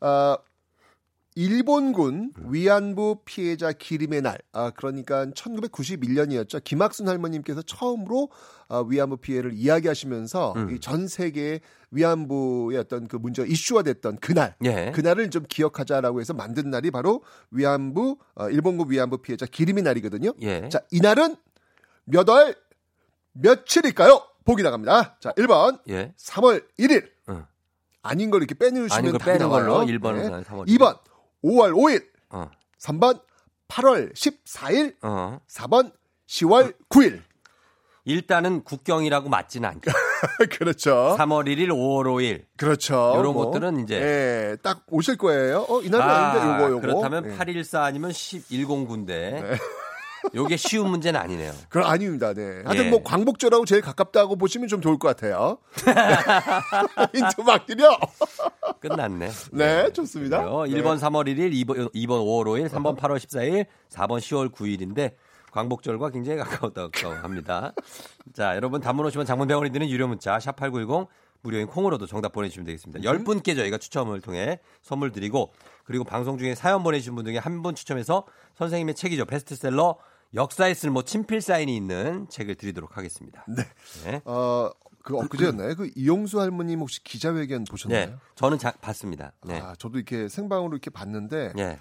[SPEAKER 11] 어, 일본군 위안부 피해자 기림의 날, 아, 그러니까 1991년이었죠. 김학순 할머님께서 처음으로 아, 위안부 피해를 이야기하시면서
[SPEAKER 1] 음.
[SPEAKER 11] 이전 세계 위안부의 어떤 그 문제가 이슈화 됐던 그날,
[SPEAKER 1] 예.
[SPEAKER 11] 그날을 좀 기억하자라고 해서 만든 날이 바로 위안부, 어, 일본군 위안부 피해자 기림의 날이거든요.
[SPEAKER 1] 예.
[SPEAKER 11] 자, 이날은 몇 월, 며칠일까요? 보기 나갑니다. 자, 1번,
[SPEAKER 1] 예.
[SPEAKER 11] 3월 1일.
[SPEAKER 1] 응.
[SPEAKER 11] 아닌 걸 이렇게 빼놓으시면
[SPEAKER 1] 아닌 걸 빼는. 걸로 1번은 3월 1일.
[SPEAKER 11] 2번 5월 5일,
[SPEAKER 1] 어,
[SPEAKER 11] 3번 8월 14일,
[SPEAKER 1] 어.
[SPEAKER 11] 4번 10월 9일.
[SPEAKER 1] 일단은 국경이라고 맞지는 않죠.
[SPEAKER 11] 그렇죠.
[SPEAKER 1] 3월 1일, 5월 5일.
[SPEAKER 11] 그렇죠.
[SPEAKER 1] 요런 것들은 이제-
[SPEAKER 11] 예, 딱 오실 거예요. 어, 이날은 아, 닌데 요거 요거.
[SPEAKER 1] 그렇다면
[SPEAKER 11] 예.
[SPEAKER 1] 814 아니면 1109인데. 요게 쉬운 문제는 아니네요.
[SPEAKER 11] 그럼 아닙니다. 네. 하여튼
[SPEAKER 1] 예.
[SPEAKER 11] 뭐 광복절하고 제일 가깝다고 보시면 좀 좋을 것 같아요. 힌트 막 드려.
[SPEAKER 1] 끝났네.
[SPEAKER 11] 네, 좋습니다.
[SPEAKER 1] 그래요.
[SPEAKER 11] 네.
[SPEAKER 1] 1번 3월 1일, 2번, 2번 5월 5일, 3번 8월 14일, 4번 10월 9일인데 광복절과 굉장히 가까웠다고 합니다. 자, 여러분 단문 오시면 장문 100원이 드는 유료 문자 샵 8910 무료인 콩으로도 정답 보내주시면 되겠습니다. 10분께 저희가 추첨을 통해 선물 드리고 그리고 방송 중에 사연 보내주신 분 중에 한 분 추첨해서 선생님의 책이죠. 베스트셀러 역사에 쓸모 친필 사인이 있는 책을 드리도록 하겠습니다.
[SPEAKER 11] 네.
[SPEAKER 1] 네.
[SPEAKER 11] 어, 그 엊그제였나요? 그 이용수 할머님 혹시 기자회견 보셨나요?
[SPEAKER 1] 네, 저는 자- 봤습니다. 네.
[SPEAKER 11] 아, 저도 이렇게 생방으로 이렇게 봤는데
[SPEAKER 1] 네.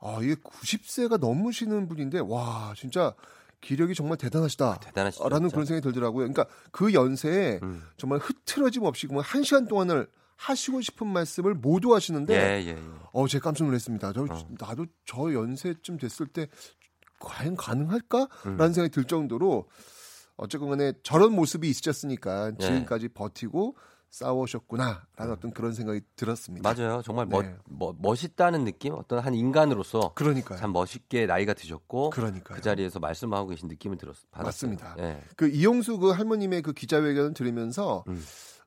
[SPEAKER 11] 아, 이게 90세가 넘으시는 분인데 와, 진짜 기력이 정말 대단하시다.
[SPEAKER 1] 대단하시죠,
[SPEAKER 11] 라는
[SPEAKER 1] 진짜.
[SPEAKER 11] 그런 생각이 들더라고요. 그러니까 그 연세에
[SPEAKER 1] 음.
[SPEAKER 11] 정말 흐트러짐 없이 그한 시간 동안을 하시고 싶은 말씀을 모두 하시는데
[SPEAKER 1] 예, 예, 예.
[SPEAKER 11] 어, 제가 깜짝 놀랐습니다. 저,
[SPEAKER 1] 어.
[SPEAKER 11] 나도 저 연세쯤 됐을 때 과연 가능할까?
[SPEAKER 1] 음.
[SPEAKER 11] 라는 생각이 들 정도로 어쨌건 간에 저런 모습이 있으셨으니까
[SPEAKER 1] 예.
[SPEAKER 11] 지금까지 버티고 싸우셨구나. 라는 어떤 그런 생각이 들었습니다.
[SPEAKER 1] 맞아요. 정말 멋,
[SPEAKER 11] 네.
[SPEAKER 1] 멋, 멋있다는 느낌? 어떤 한 인간으로서
[SPEAKER 11] 그러니까요.
[SPEAKER 1] 참 멋있게 나이가 드셨고
[SPEAKER 11] 그러니까요.
[SPEAKER 1] 그 자리에서 말씀하고 계신 느낌을 들었 받았어요.
[SPEAKER 11] 맞습니다.
[SPEAKER 1] 예.
[SPEAKER 11] 그 이용수 그 할머님의 그 기자회견을 들으면서
[SPEAKER 1] 음.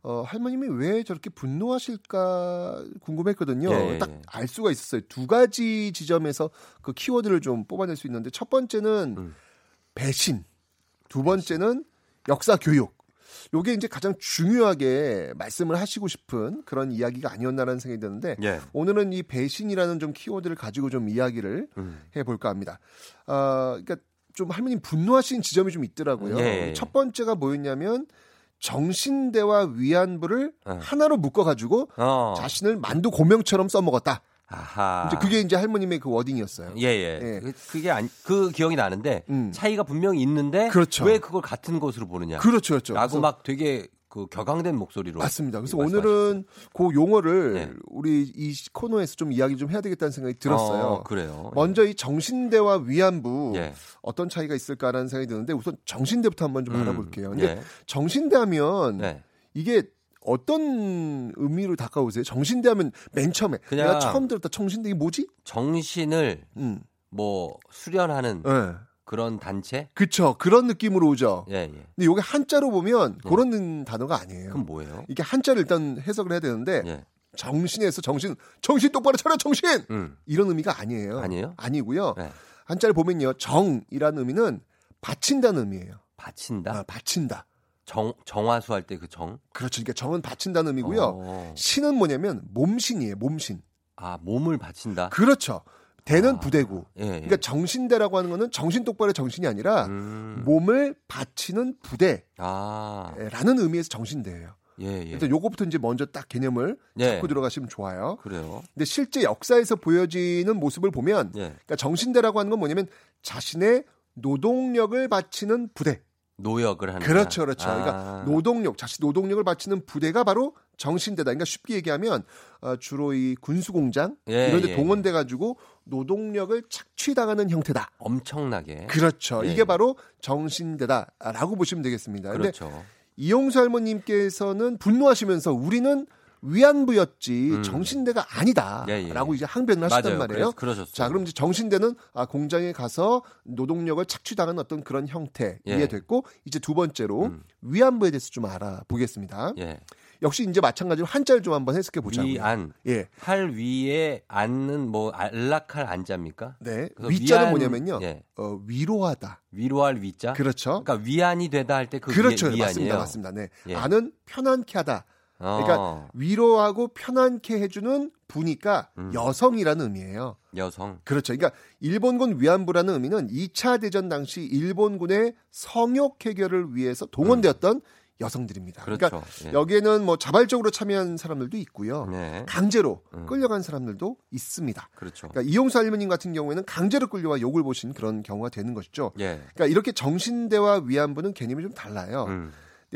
[SPEAKER 11] 어, 할머님이 왜 저렇게 분노하실까 궁금했거든요.
[SPEAKER 1] 예, 예,
[SPEAKER 11] 딱
[SPEAKER 1] 예.
[SPEAKER 11] 알 수가 있었어요. 두 가지 지점에서 그 키워드를 좀 뽑아낼 수 있는데 첫 번째는
[SPEAKER 1] 음.
[SPEAKER 11] 배신, 두 번째는 역사 교육. 요게 이제 가장 중요하게 말씀을 하시고 싶은 그런 이야기가 아니었나라는 생각이 드는데
[SPEAKER 1] 예.
[SPEAKER 11] 오늘은 이 배신이라는 좀 키워드를 가지고 좀 이야기를
[SPEAKER 1] 음.
[SPEAKER 11] 해볼까 합니다. 어, 그러니까 좀 할머님 분노하시는 지점이 좀 있더라고요.
[SPEAKER 1] 예.
[SPEAKER 11] 첫 번째가 뭐였냐면 정신대와 위안부를
[SPEAKER 1] 어.
[SPEAKER 11] 하나로 묶어가지고
[SPEAKER 1] 어.
[SPEAKER 11] 자신을 만두 고명처럼 써먹었다.
[SPEAKER 1] 아하.
[SPEAKER 11] 이제 그게 이제 할머님의 그 워딩이었어요.
[SPEAKER 1] 예, 예.
[SPEAKER 11] 예.
[SPEAKER 1] 그- 그게 아니, 그 기억이 나는데
[SPEAKER 11] 음.
[SPEAKER 1] 차이가 분명히 있는데
[SPEAKER 11] 그렇죠.
[SPEAKER 1] 왜 그걸 같은 것으로 보느냐.
[SPEAKER 11] 그렇죠, 그렇죠.
[SPEAKER 1] 라고 막 되게 그그 격앙된 목소리로
[SPEAKER 11] 맞습니다. 그래서. 오늘은 그 용어를
[SPEAKER 1] 네.
[SPEAKER 11] 우리 이 코너에서 좀 이야기 좀 해야 되겠다는 생각이 들었어요.
[SPEAKER 1] 어, 그래요.
[SPEAKER 11] 먼저 이 정신대와 위안부
[SPEAKER 1] 예.
[SPEAKER 11] 어떤 차이가 있을까라는 생각이 드는데 우선 정신대부터 한번 좀
[SPEAKER 1] 음,
[SPEAKER 11] 알아볼게요. 근데
[SPEAKER 1] 예.
[SPEAKER 11] 정신대 하면
[SPEAKER 1] 네.
[SPEAKER 11] 이게 어떤 의미로 다가오세요? 정신대 하면 맨 처음에
[SPEAKER 1] 그냥-
[SPEAKER 11] 내가 처음 들었다 정신대 이게 뭐지?
[SPEAKER 1] 정신을
[SPEAKER 11] 음.
[SPEAKER 1] 뭐 수련하는
[SPEAKER 11] 예.
[SPEAKER 1] 그런 단체?
[SPEAKER 11] 그쵸. 그런 느낌으로 오죠.
[SPEAKER 1] 예, 예.
[SPEAKER 11] 근데 이게 한자로 보면 그런 단어가 아니에요.
[SPEAKER 1] 그럼 뭐예요?
[SPEAKER 11] 이게 한자를 일단 해석을 해야 되는데
[SPEAKER 1] 예.
[SPEAKER 11] 정신에서 정신 정신 똑바로 차려 정신
[SPEAKER 1] 음.
[SPEAKER 11] 이런 의미가 아니에요.
[SPEAKER 1] 아니에요?
[SPEAKER 11] 아니고요.
[SPEAKER 1] 네.
[SPEAKER 11] 한자를 보면요 정이라는 의미는 바친다는 의미예요.
[SPEAKER 1] 바친다.
[SPEAKER 11] 아, 바친다.
[SPEAKER 1] 정 정화수 할 때 그 정.
[SPEAKER 11] 그렇죠. 그러니까 정은 바친다는 의미고요.
[SPEAKER 1] 어.
[SPEAKER 11] 신은 뭐냐면 몸신이에요. 몸신.
[SPEAKER 1] 아 몸을 바친다.
[SPEAKER 11] 그렇죠. 대는
[SPEAKER 1] 아.
[SPEAKER 11] 부대고.
[SPEAKER 1] 예, 예.
[SPEAKER 11] 그러니까 정신대라고 하는 거는 정신 똑바로 정신이 아니라
[SPEAKER 1] 음.
[SPEAKER 11] 몸을 바치는 부대라는
[SPEAKER 1] 아.
[SPEAKER 11] 의미에서 정신대예요.
[SPEAKER 1] 예, 예.
[SPEAKER 11] 일단 요거부터 이제 먼저 딱 개념을
[SPEAKER 1] 예.
[SPEAKER 11] 잡고 들어가시면 좋아요.
[SPEAKER 1] 그래요.
[SPEAKER 11] 근데 실제 역사에서 보여지는 모습을 보면
[SPEAKER 1] 예.
[SPEAKER 11] 그러니까 정신대라고 하는 건 뭐냐면 자신의 노동력을 바치는 부대.
[SPEAKER 1] 노역을 하는
[SPEAKER 11] 그렇죠. 그렇죠.
[SPEAKER 1] 아.
[SPEAKER 11] 그러니까 노동력, 자신 노동력을 바치는 부대가 바로 정신대다. 그러니까 쉽게 얘기하면 어, 주로 이 군수공장
[SPEAKER 1] 예,
[SPEAKER 11] 이런 데
[SPEAKER 1] 예,
[SPEAKER 11] 동원돼 가지고 노동력을 착취당하는 형태다.
[SPEAKER 1] 엄청나게.
[SPEAKER 11] 그렇죠.
[SPEAKER 1] 예.
[SPEAKER 11] 이게 바로 정신대다라고 보시면 되겠습니다.
[SPEAKER 1] 그렇죠.
[SPEAKER 11] 이용수 할머님께서는 분노하시면서 우리는 위안부였지
[SPEAKER 1] 음.
[SPEAKER 11] 정신대가 아니다라고
[SPEAKER 1] 예, 예.
[SPEAKER 11] 이제 항변을 하시단
[SPEAKER 1] 맞아요.
[SPEAKER 11] 말이에요.
[SPEAKER 1] 그러셨어요.
[SPEAKER 11] 자, 그럼 이제 정신대는 아, 공장에 가서 노동력을 착취당하는 어떤 그런 형태
[SPEAKER 1] 예.
[SPEAKER 11] 이해됐고 이제 두 번째로
[SPEAKER 1] 음.
[SPEAKER 11] 위안부에 대해서 좀 알아보겠습니다.
[SPEAKER 1] 예.
[SPEAKER 11] 역시 이제 마찬가지로 한자를 좀 한번 해석해 보자고요.
[SPEAKER 1] 위안.
[SPEAKER 11] 예.
[SPEAKER 1] 할 위에 앉는 뭐 안락할 안자입니까?
[SPEAKER 11] 네. 위자는
[SPEAKER 1] 위안-
[SPEAKER 11] 뭐냐면요.
[SPEAKER 1] 예.
[SPEAKER 11] 어, 위로하다.
[SPEAKER 1] 위로할 위자.
[SPEAKER 11] 그렇죠.
[SPEAKER 1] 그러니까 위안이 되다 할 때 그
[SPEAKER 11] 그렇죠.
[SPEAKER 1] 위안이에요.
[SPEAKER 11] 맞습니다. 맞습니다. 네.
[SPEAKER 1] 예.
[SPEAKER 11] 아는 편안케 하다. 그러니까
[SPEAKER 1] 어,
[SPEAKER 11] 위로하고 편안케 해주는 부니까
[SPEAKER 1] 음.
[SPEAKER 11] 여성이라는 의미예요.
[SPEAKER 1] 여성.
[SPEAKER 11] 그렇죠. 그러니까 일본군 위안부라는 의미는 2차 대전 당시 일본군의 성욕 해결을 위해서 동원되었던 여성들입니다.
[SPEAKER 1] 그렇죠.
[SPEAKER 11] 러니까
[SPEAKER 1] 예.
[SPEAKER 11] 여기에는 뭐 자발적으로 참여한 사람들도 있고요.
[SPEAKER 1] 네.
[SPEAKER 11] 강제로
[SPEAKER 1] 음.
[SPEAKER 11] 끌려간 사람들도 있습니다.
[SPEAKER 1] 그렇죠.
[SPEAKER 11] 그러니까 이용수 할머님 같은 경우에는 강제로 끌려와 욕을 보신 그런 경우가 되는 것이죠.
[SPEAKER 1] 예.
[SPEAKER 11] 그러니까 이렇게 정신대와 위안부는 개념이 좀 달라요.
[SPEAKER 1] 음.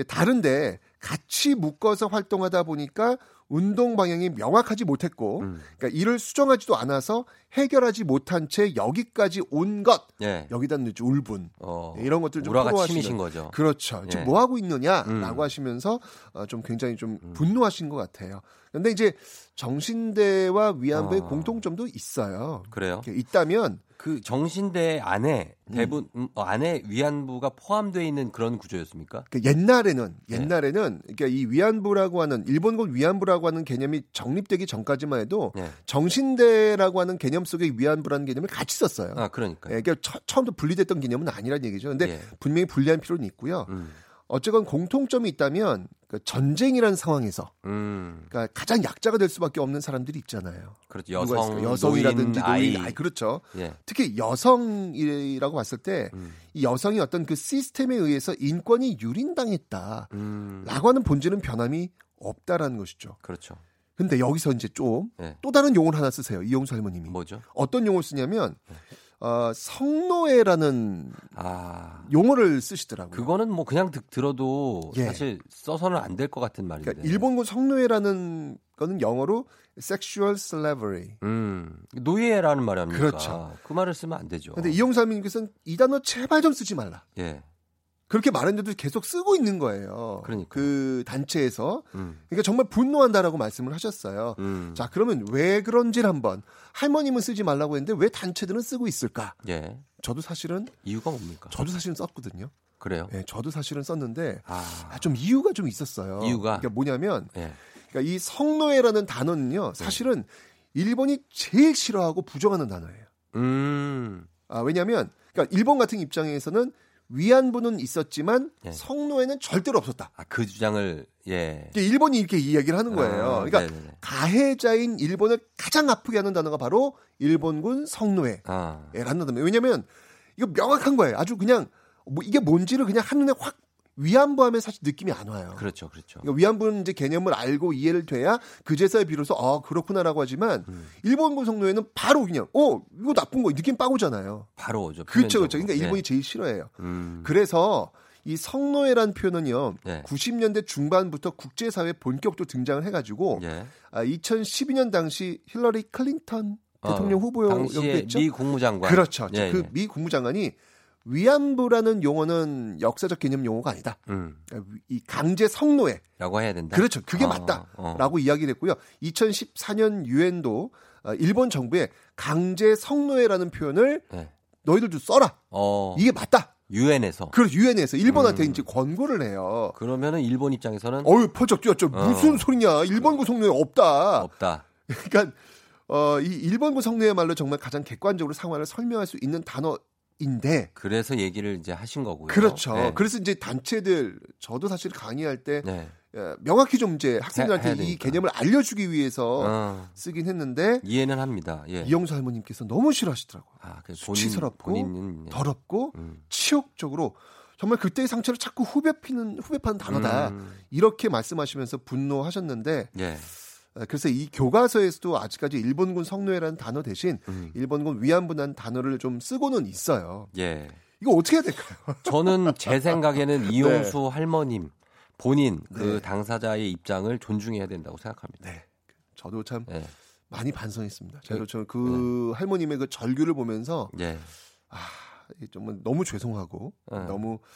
[SPEAKER 11] 다른데 같이 묶어서 활동하다 보니까 운동 방향이 명확하지 못했고,
[SPEAKER 1] 음.
[SPEAKER 11] 그러니까 이를 수정하지도 않아서 해결하지 못한 채 여기까지 온 것,
[SPEAKER 1] 예.
[SPEAKER 11] 여기다 이제 울분
[SPEAKER 1] 어.
[SPEAKER 11] 이런 것들 좀 토로하시는
[SPEAKER 1] 거죠.
[SPEAKER 11] 그렇죠.
[SPEAKER 1] 예.
[SPEAKER 11] 지금 뭐 하고 있느냐라고
[SPEAKER 1] 음.
[SPEAKER 11] 하시면서 어, 좀 굉장히 좀 분노하신 것 같아요. 근데 이제 정신대와 위안부의
[SPEAKER 1] 어.
[SPEAKER 11] 공통점도 있어요.
[SPEAKER 1] 그래요?
[SPEAKER 11] 있다면
[SPEAKER 1] 그 정신대 안에
[SPEAKER 11] 음.
[SPEAKER 1] 대부분 음, 어, 안에 위안부가 포함되어 있는 그런 구조였습니까?
[SPEAKER 11] 그 옛날에는
[SPEAKER 1] 네.
[SPEAKER 11] 옛날에는 그러니까 이 위안부라고 하는 일본군 위안부라고 하는 개념이 정립되기 전까지만 해도
[SPEAKER 1] 네.
[SPEAKER 11] 정신대라고 하는 개념 속에 위안부라는 개념을 같이 썼어요.
[SPEAKER 1] 아, 그러니까.
[SPEAKER 11] 예, 그러니까 처, 처음부터 분리됐던 개념은 아니란 얘기죠. 근데
[SPEAKER 1] 예.
[SPEAKER 11] 분명히 분리할 필요는 있고요.
[SPEAKER 1] 음.
[SPEAKER 11] 어쨌건 공통점이 있다면 그 전쟁이라는 상황에서
[SPEAKER 1] 음.
[SPEAKER 11] 그러니까 가장 약자가 될 수밖에 없는 사람들이 있잖아요.
[SPEAKER 1] 그렇죠. 여성?
[SPEAKER 11] 여성이라든지
[SPEAKER 1] 노인, 아이.
[SPEAKER 11] 노인, 아이 그렇죠.
[SPEAKER 1] 예.
[SPEAKER 11] 특히 여성이라고 봤을 때이
[SPEAKER 1] 음.
[SPEAKER 11] 여성이 어떤 그 시스템에 의해서 인권이 유린당했다라고
[SPEAKER 1] 음.
[SPEAKER 11] 하는 본질은 변함이 없다라는 것이죠.
[SPEAKER 1] 그렇죠.
[SPEAKER 11] 근데 여기서 이제 좀또
[SPEAKER 1] 예.
[SPEAKER 11] 다른 용어를 하나 쓰세요. 이용수 할머님이.
[SPEAKER 1] 뭐죠?
[SPEAKER 11] 어떤 용어를 쓰냐면 어, 성노예라는
[SPEAKER 1] 아.
[SPEAKER 11] 용어를 쓰시더라고요.
[SPEAKER 1] 그거는 뭐 그냥 듣, 들어도
[SPEAKER 11] 예.
[SPEAKER 1] 사실 써서는 안 될 것 같은 말인데.
[SPEAKER 11] 그러니까 일본군 성노예라는 거는 영어로 sexual slavery.
[SPEAKER 1] 음. 노예라는 말이 아닙니까?
[SPEAKER 11] 그렇죠.
[SPEAKER 1] 그 말을 쓰면 안 되죠.
[SPEAKER 11] 근데 이용수 할머님께서는 이 단어 제발 좀 쓰지 말라.
[SPEAKER 1] 예.
[SPEAKER 11] 그렇게 말했는데도 계속 쓰고 있는 거예요.
[SPEAKER 1] 그러니까.
[SPEAKER 11] 그 단체에서.
[SPEAKER 1] 음.
[SPEAKER 11] 그러니까 정말 분노한다라고 말씀을 하셨어요.
[SPEAKER 1] 음.
[SPEAKER 11] 자, 그러면 왜 그런지를 한번 할머님은 쓰지 말라고 했는데 왜 단체들은 쓰고 있을까?
[SPEAKER 1] 예.
[SPEAKER 11] 저도 사실은
[SPEAKER 1] 이유가 뭡니까?
[SPEAKER 11] 저도 사실은 썼거든요.
[SPEAKER 1] 그래요?
[SPEAKER 11] 예, 저도 사실은 썼는데
[SPEAKER 1] 아.
[SPEAKER 11] 아, 좀 이유가 좀 있었어요.
[SPEAKER 1] 이유가?
[SPEAKER 11] 그러니까 뭐냐면
[SPEAKER 1] 예.
[SPEAKER 11] 그러니까 이 성노예라는
[SPEAKER 1] 네.
[SPEAKER 11] 단어는요. 사실은 일본이 제일 싫어하고 부정하는 단어예요.
[SPEAKER 1] 음.
[SPEAKER 11] 아, 왜냐하면 그러니까 일본 같은 입장에서는 위안부는 있었지만
[SPEAKER 1] 예.
[SPEAKER 11] 성노예는 절대로 없었다.
[SPEAKER 1] 아, 그 주장을 예.
[SPEAKER 11] 일본이 이렇게 이야기를 하는 거예요.
[SPEAKER 1] 아,
[SPEAKER 11] 그러니까
[SPEAKER 1] 네네네.
[SPEAKER 11] 가해자인 일본을 가장 아프게 하는 단어가 바로 일본군 성노예라는
[SPEAKER 1] 아.
[SPEAKER 11] 단어예요. 왜냐하면 이거 명확한 거예요. 아주 그냥 뭐 이게 뭔지를 그냥 한눈에 확 위안부 하면 사실 느낌이 안 와요.
[SPEAKER 1] 그렇죠. 그렇죠.
[SPEAKER 11] 그러니까 위안부는 이제 개념을 알고 이해를 돼야 그제서야 비로소 아 그렇구나라고 하지만
[SPEAKER 1] 음.
[SPEAKER 11] 일본군 성노예는 바로 그냥 어 이거 나쁜 거 느낌 빠고잖아요.
[SPEAKER 1] 바로 오죠.
[SPEAKER 11] 그렇죠, 그렇죠. 그러니까 일본이
[SPEAKER 1] 예.
[SPEAKER 11] 제일 싫어해요.
[SPEAKER 1] 음.
[SPEAKER 11] 그래서 이 성노예란 표현은요.
[SPEAKER 1] 네.
[SPEAKER 11] 90년대 중반부터 국제사회에 본격적으로 등장을 해가지고
[SPEAKER 1] 예.
[SPEAKER 11] 아, 2012년 당시 힐러리 클린턴
[SPEAKER 1] 어,
[SPEAKER 11] 대통령
[SPEAKER 1] 당시에
[SPEAKER 11] 후보였겠죠.
[SPEAKER 1] 미 국무장관.
[SPEAKER 11] 그렇죠.
[SPEAKER 1] 예,
[SPEAKER 11] 그
[SPEAKER 1] 예.
[SPEAKER 11] 미 국무장관이 위안부라는 용어는 역사적 개념 용어가 아니다.
[SPEAKER 1] 음.
[SPEAKER 11] 이 강제 성노예.
[SPEAKER 1] 라고 해야 된다.
[SPEAKER 11] 그렇죠. 그게
[SPEAKER 1] 어,
[SPEAKER 11] 맞다라고 이야기를 했고요. 2014년 유엔도 어, 일본 정부에 강제 성노예라는 표현을
[SPEAKER 1] 네.
[SPEAKER 11] 너희들도 써라.
[SPEAKER 1] 어.
[SPEAKER 11] 이게 맞다.
[SPEAKER 1] 유엔에서.
[SPEAKER 11] 그래서 유엔에서 일본한테
[SPEAKER 1] 음.
[SPEAKER 11] 이제 권고를 해요.
[SPEAKER 1] 그러면은 일본 입장에서는
[SPEAKER 11] 어유 펄쩍 뛰었죠.
[SPEAKER 1] 어.
[SPEAKER 11] 무슨 소리냐? 일본군 성노예 없다.
[SPEAKER 1] 없다.
[SPEAKER 11] 그러니까 어, 이 일본군 성노예 말로 정말 가장 객관적으로 상황을 설명할 수 있는 단어 인데
[SPEAKER 1] 그래서 얘기를 이제 하신 거고요.
[SPEAKER 11] 그렇죠.
[SPEAKER 1] 네.
[SPEAKER 11] 그래서 이제 단체들 저도 사실 강의할 때
[SPEAKER 1] 네.
[SPEAKER 11] 예, 명확히 좀 이제 학생들한테 이
[SPEAKER 1] 되니까.
[SPEAKER 11] 개념을 알려주기 위해서
[SPEAKER 1] 어,
[SPEAKER 11] 쓰긴 했는데
[SPEAKER 1] 이해는 합니다. 예.
[SPEAKER 11] 이영수 할머님께서 너무 싫어하시더라고요.
[SPEAKER 1] 아, 그래서 본인,
[SPEAKER 11] 수치스럽고
[SPEAKER 1] 본인은 예.
[SPEAKER 11] 더럽고
[SPEAKER 1] 음.
[SPEAKER 11] 치욕적으로 정말 그때의 상처를 자꾸 후배 피는 후배 파는 단어다
[SPEAKER 1] 음.
[SPEAKER 11] 이렇게 말씀하시면서 분노하셨는데
[SPEAKER 1] 예.
[SPEAKER 11] 어, 그래서 이 교과서에서도 아직까지 일본군 성노예라는 단어 대신
[SPEAKER 1] 음.
[SPEAKER 11] 일본군 위안부라는 단어를 좀 쓰고는 있어요.
[SPEAKER 1] 예.
[SPEAKER 11] 이거 어떻게 해야 될까요?
[SPEAKER 1] 저는 제 생각에는 이용수 할머님 본인 그
[SPEAKER 11] 네.
[SPEAKER 1] 당사자의 입장을 존중해야 된다고 생각합니다.
[SPEAKER 11] 네. 저도 참
[SPEAKER 1] 예.
[SPEAKER 11] 많이 반성했습니다.
[SPEAKER 1] 네.
[SPEAKER 11] 저도 저그 할머님의 그 절규를 보면서
[SPEAKER 1] 예.
[SPEAKER 11] 아, 정말 너무 죄송하고
[SPEAKER 1] 네.
[SPEAKER 11] 너무 아,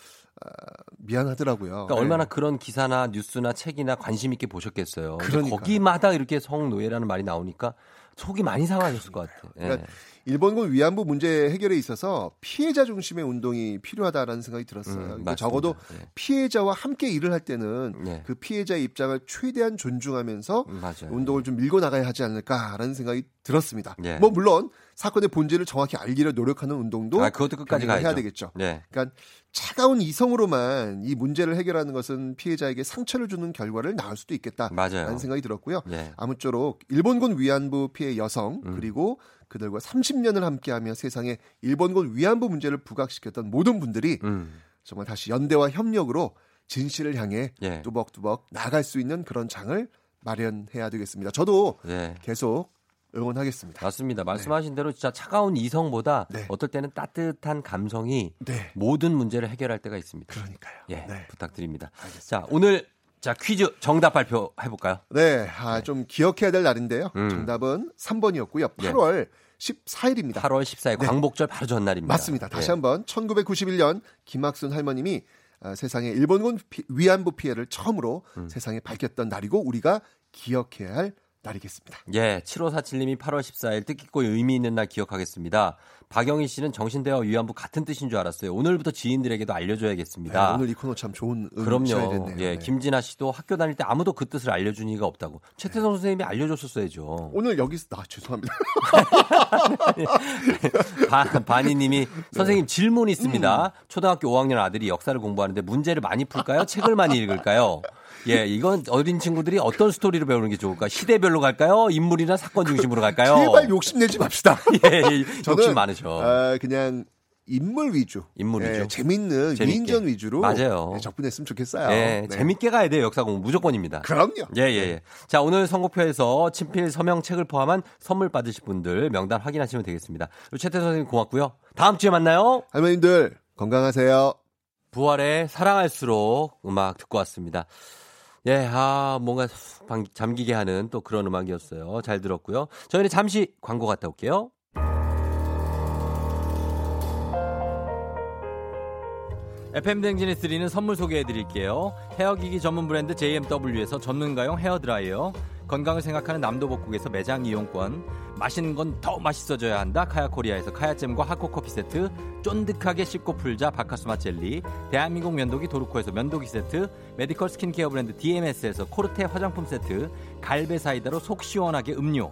[SPEAKER 11] 미안하더라고요.
[SPEAKER 1] 그러니까
[SPEAKER 11] 네.
[SPEAKER 1] 얼마나 그런 기사나 뉴스나 책이나 관심 있게 보셨겠어요. 거기마다 이렇게 성노예라는 말이 나오니까 속이 많이 상하셨을 것 같아요. 예.
[SPEAKER 11] 그러니까 일본군 위안부 문제 해결에 있어서 피해자 중심의 운동이 필요하다라는 생각이 들었어요.
[SPEAKER 1] 음,
[SPEAKER 11] 그러니까. 적어도
[SPEAKER 1] 예.
[SPEAKER 11] 피해자와 함께 일을 할 때는
[SPEAKER 1] 네.
[SPEAKER 11] 그 피해자의 입장을 최대한 존중하면서
[SPEAKER 1] 음.
[SPEAKER 11] 운동을 좀 밀고 나가야 하지 않을까라는 생각이 들었습니다.
[SPEAKER 1] 예.
[SPEAKER 11] 뭐 물론 사건의 본질을 정확히 알기를 노력하는 운동도
[SPEAKER 1] 아, 그것도 끝까지 가야죠.
[SPEAKER 11] 해야 되겠죠.
[SPEAKER 1] 네.
[SPEAKER 11] 그러니까 차가운 이성으로만 이 문제를 해결하는 것은 피해자에게 상처를 주는 결과를 낳을 수도 있겠다 라는
[SPEAKER 1] 맞아요.
[SPEAKER 11] 생각이 들었고요.
[SPEAKER 1] 예.
[SPEAKER 11] 아무쪼록 일본군 위안부 피해 여성
[SPEAKER 1] 음.
[SPEAKER 11] 그리고 그들과 30년을 함께하며 세상에 일본군 위안부 문제를 부각시켰던 모든 분들이
[SPEAKER 1] 음.
[SPEAKER 11] 정말 다시 연대와 협력으로 진실을 향해
[SPEAKER 1] 예.
[SPEAKER 11] 뚜벅뚜벅 나갈 수 있는 그런 장을 마련해야 되겠습니다. 저도
[SPEAKER 1] 예.
[SPEAKER 11] 계속 응원하겠습니다.
[SPEAKER 1] 맞습니다. 말씀하신 대로 진짜 차가운 이성보다
[SPEAKER 11] 네.
[SPEAKER 1] 어떨 때는 따뜻한 감성이
[SPEAKER 11] 네.
[SPEAKER 1] 모든 문제를 해결할 때가 있습니다.
[SPEAKER 11] 그러니까요.
[SPEAKER 1] 예,
[SPEAKER 11] 네.
[SPEAKER 1] 부탁드립니다. 자, 오늘 자 퀴즈 정답 발표해 볼까요?
[SPEAKER 11] 네, 아, 좀 기억해야 될 날인데요.
[SPEAKER 1] 음.
[SPEAKER 11] 정답은 3번이었고요.
[SPEAKER 1] 예.
[SPEAKER 11] 8월 14일입니다.
[SPEAKER 1] 8월 14일
[SPEAKER 11] 네.
[SPEAKER 1] 광복절 바로 전날입니다.
[SPEAKER 11] 맞습니다. 다시
[SPEAKER 1] 예.
[SPEAKER 11] 한번 1991년 김학순 할머님이 아, 세상에 일본군 피- 위안부 피해를 처음으로
[SPEAKER 1] 음.
[SPEAKER 11] 세상에 밝혔던 날이고 우리가 기억해야 할 날이겠습니다.
[SPEAKER 1] 예, 7547님이 8월 14일 뜻깊고 의미 있는 날 기억하겠습니다. 박영희 씨는 정신대와 위안부 같은 뜻인 줄 알았어요. 오늘부터 지인들에게도 알려줘야겠습니다.
[SPEAKER 11] 네, 오늘 이 코너 참 좋은 의미
[SPEAKER 1] 그럼요. 예,
[SPEAKER 11] 네.
[SPEAKER 1] 김진아 씨도 학교 다닐 때 아무도 그 뜻을 알려준 이가 없다고. 최태성 선생님이 알려줬었어야죠.
[SPEAKER 11] 오늘 여기서 아 죄송합니다.
[SPEAKER 1] 반, 반이님이 선생님 질문 있습니다.
[SPEAKER 11] 음.
[SPEAKER 1] 초등학교 5학년 아들이 역사를 공부하는데 문제를 많이 풀까요? 책을 많이 읽을까요? 예, 이건 어린 친구들이 어떤 스토리로 배우는 게 좋을까? 시대별로 갈까요? 인물이나 사건 중심으로 갈까요?
[SPEAKER 11] 제발 욕심내지 맙시다.
[SPEAKER 1] 예, 예,
[SPEAKER 11] 저는,
[SPEAKER 1] 욕심 많으셔.
[SPEAKER 11] 아, 그냥 인물 위주,
[SPEAKER 1] 인물 위주.
[SPEAKER 11] 예, 재밌는
[SPEAKER 1] 재밌게.
[SPEAKER 11] 위인전 위주로
[SPEAKER 1] 맞아요.
[SPEAKER 11] 예, 접근했으면 좋겠어요.
[SPEAKER 1] 예,
[SPEAKER 11] 네.
[SPEAKER 1] 재밌게 가야 돼요. 역사 공부 무조건입니다.
[SPEAKER 11] 그럼요.
[SPEAKER 1] 예, 예, 예. 자, 오늘 선곡표에서 친필 서명 책을 포함한 선물 받으실 분들 명단 확인하시면 되겠습니다. 최태 선생님 고맙고요. 다음 주에 만나요.
[SPEAKER 11] 할머님들 건강하세요.
[SPEAKER 1] 부활의 사랑할수록 음악 듣고 왔습니다. 예, 아, 뭔가 쑥 방- 잠기게 하는 또 그런 음악이었어요. 잘 들었고요. 저희는 잠시 광고 갔다 올게요. FM 대행진에 드리는 선물 소개해 드릴게요. 헤어기기 전문 브랜드 JMW에서 전문가용 헤어드라이어, 건강을 생각하는 남도복국에서 매장 이용권, 맛있는 건 더 맛있어져야 한다. 카야코리아에서 카야잼과 하코커피 세트, 쫀득하게 씹고 풀자 바카스마 젤리, 대한민국 면도기 도르코에서 면도기 세트, 메디컬 스킨케어 브랜드 DMS에서 코르테 화장품 세트, 갈베 사이다로 속 시원하게 음료,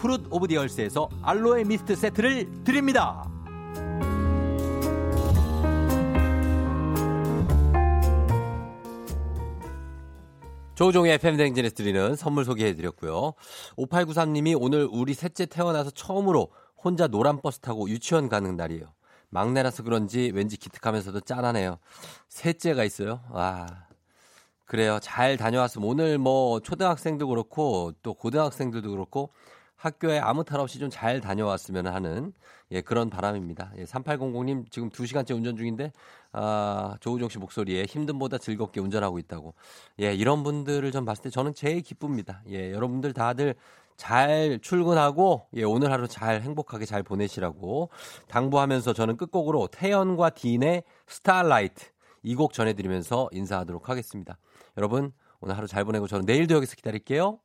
[SPEAKER 1] 프룻 오브 디얼스에서 알로에 미스트 세트를 드립니다. 조종의 FM댕진에서 드리는 선물 소개해드렸고요. 5893님이 오늘 우리 셋째 태어나서 처음으로 혼자 노란 버스 타고 유치원 가는 날이에요. 막내라서 그런지 왠지 기특하면서도 짠하네요. 셋째가 있어요. 와. 그래요. 잘 다녀왔으면 오늘 뭐 초등학생도 그렇고 또 고등학생들도 그렇고 학교에 아무 탈 없이 좀 잘 다녀왔으면 하는 예, 그런 바람입니다. 예, 3800님 지금 2시간째 운전 중인데 아, 조우종 씨 목소리에 힘듦보다 즐겁게 운전하고 있다고. 예, 이런 분들을 좀 봤을 때 저는 제일 기쁩니다. 예, 여러분들 다들 잘 출근하고 예, 오늘 하루 잘 행복하게 잘 보내시라고 당부하면서 저는 끝곡으로 태연과 딘의 스타라이트 이 곡 전해드리면서 인사하도록 하겠습니다. 여러분 오늘 하루 잘 보내고 저는 내일도 여기서 기다릴게요.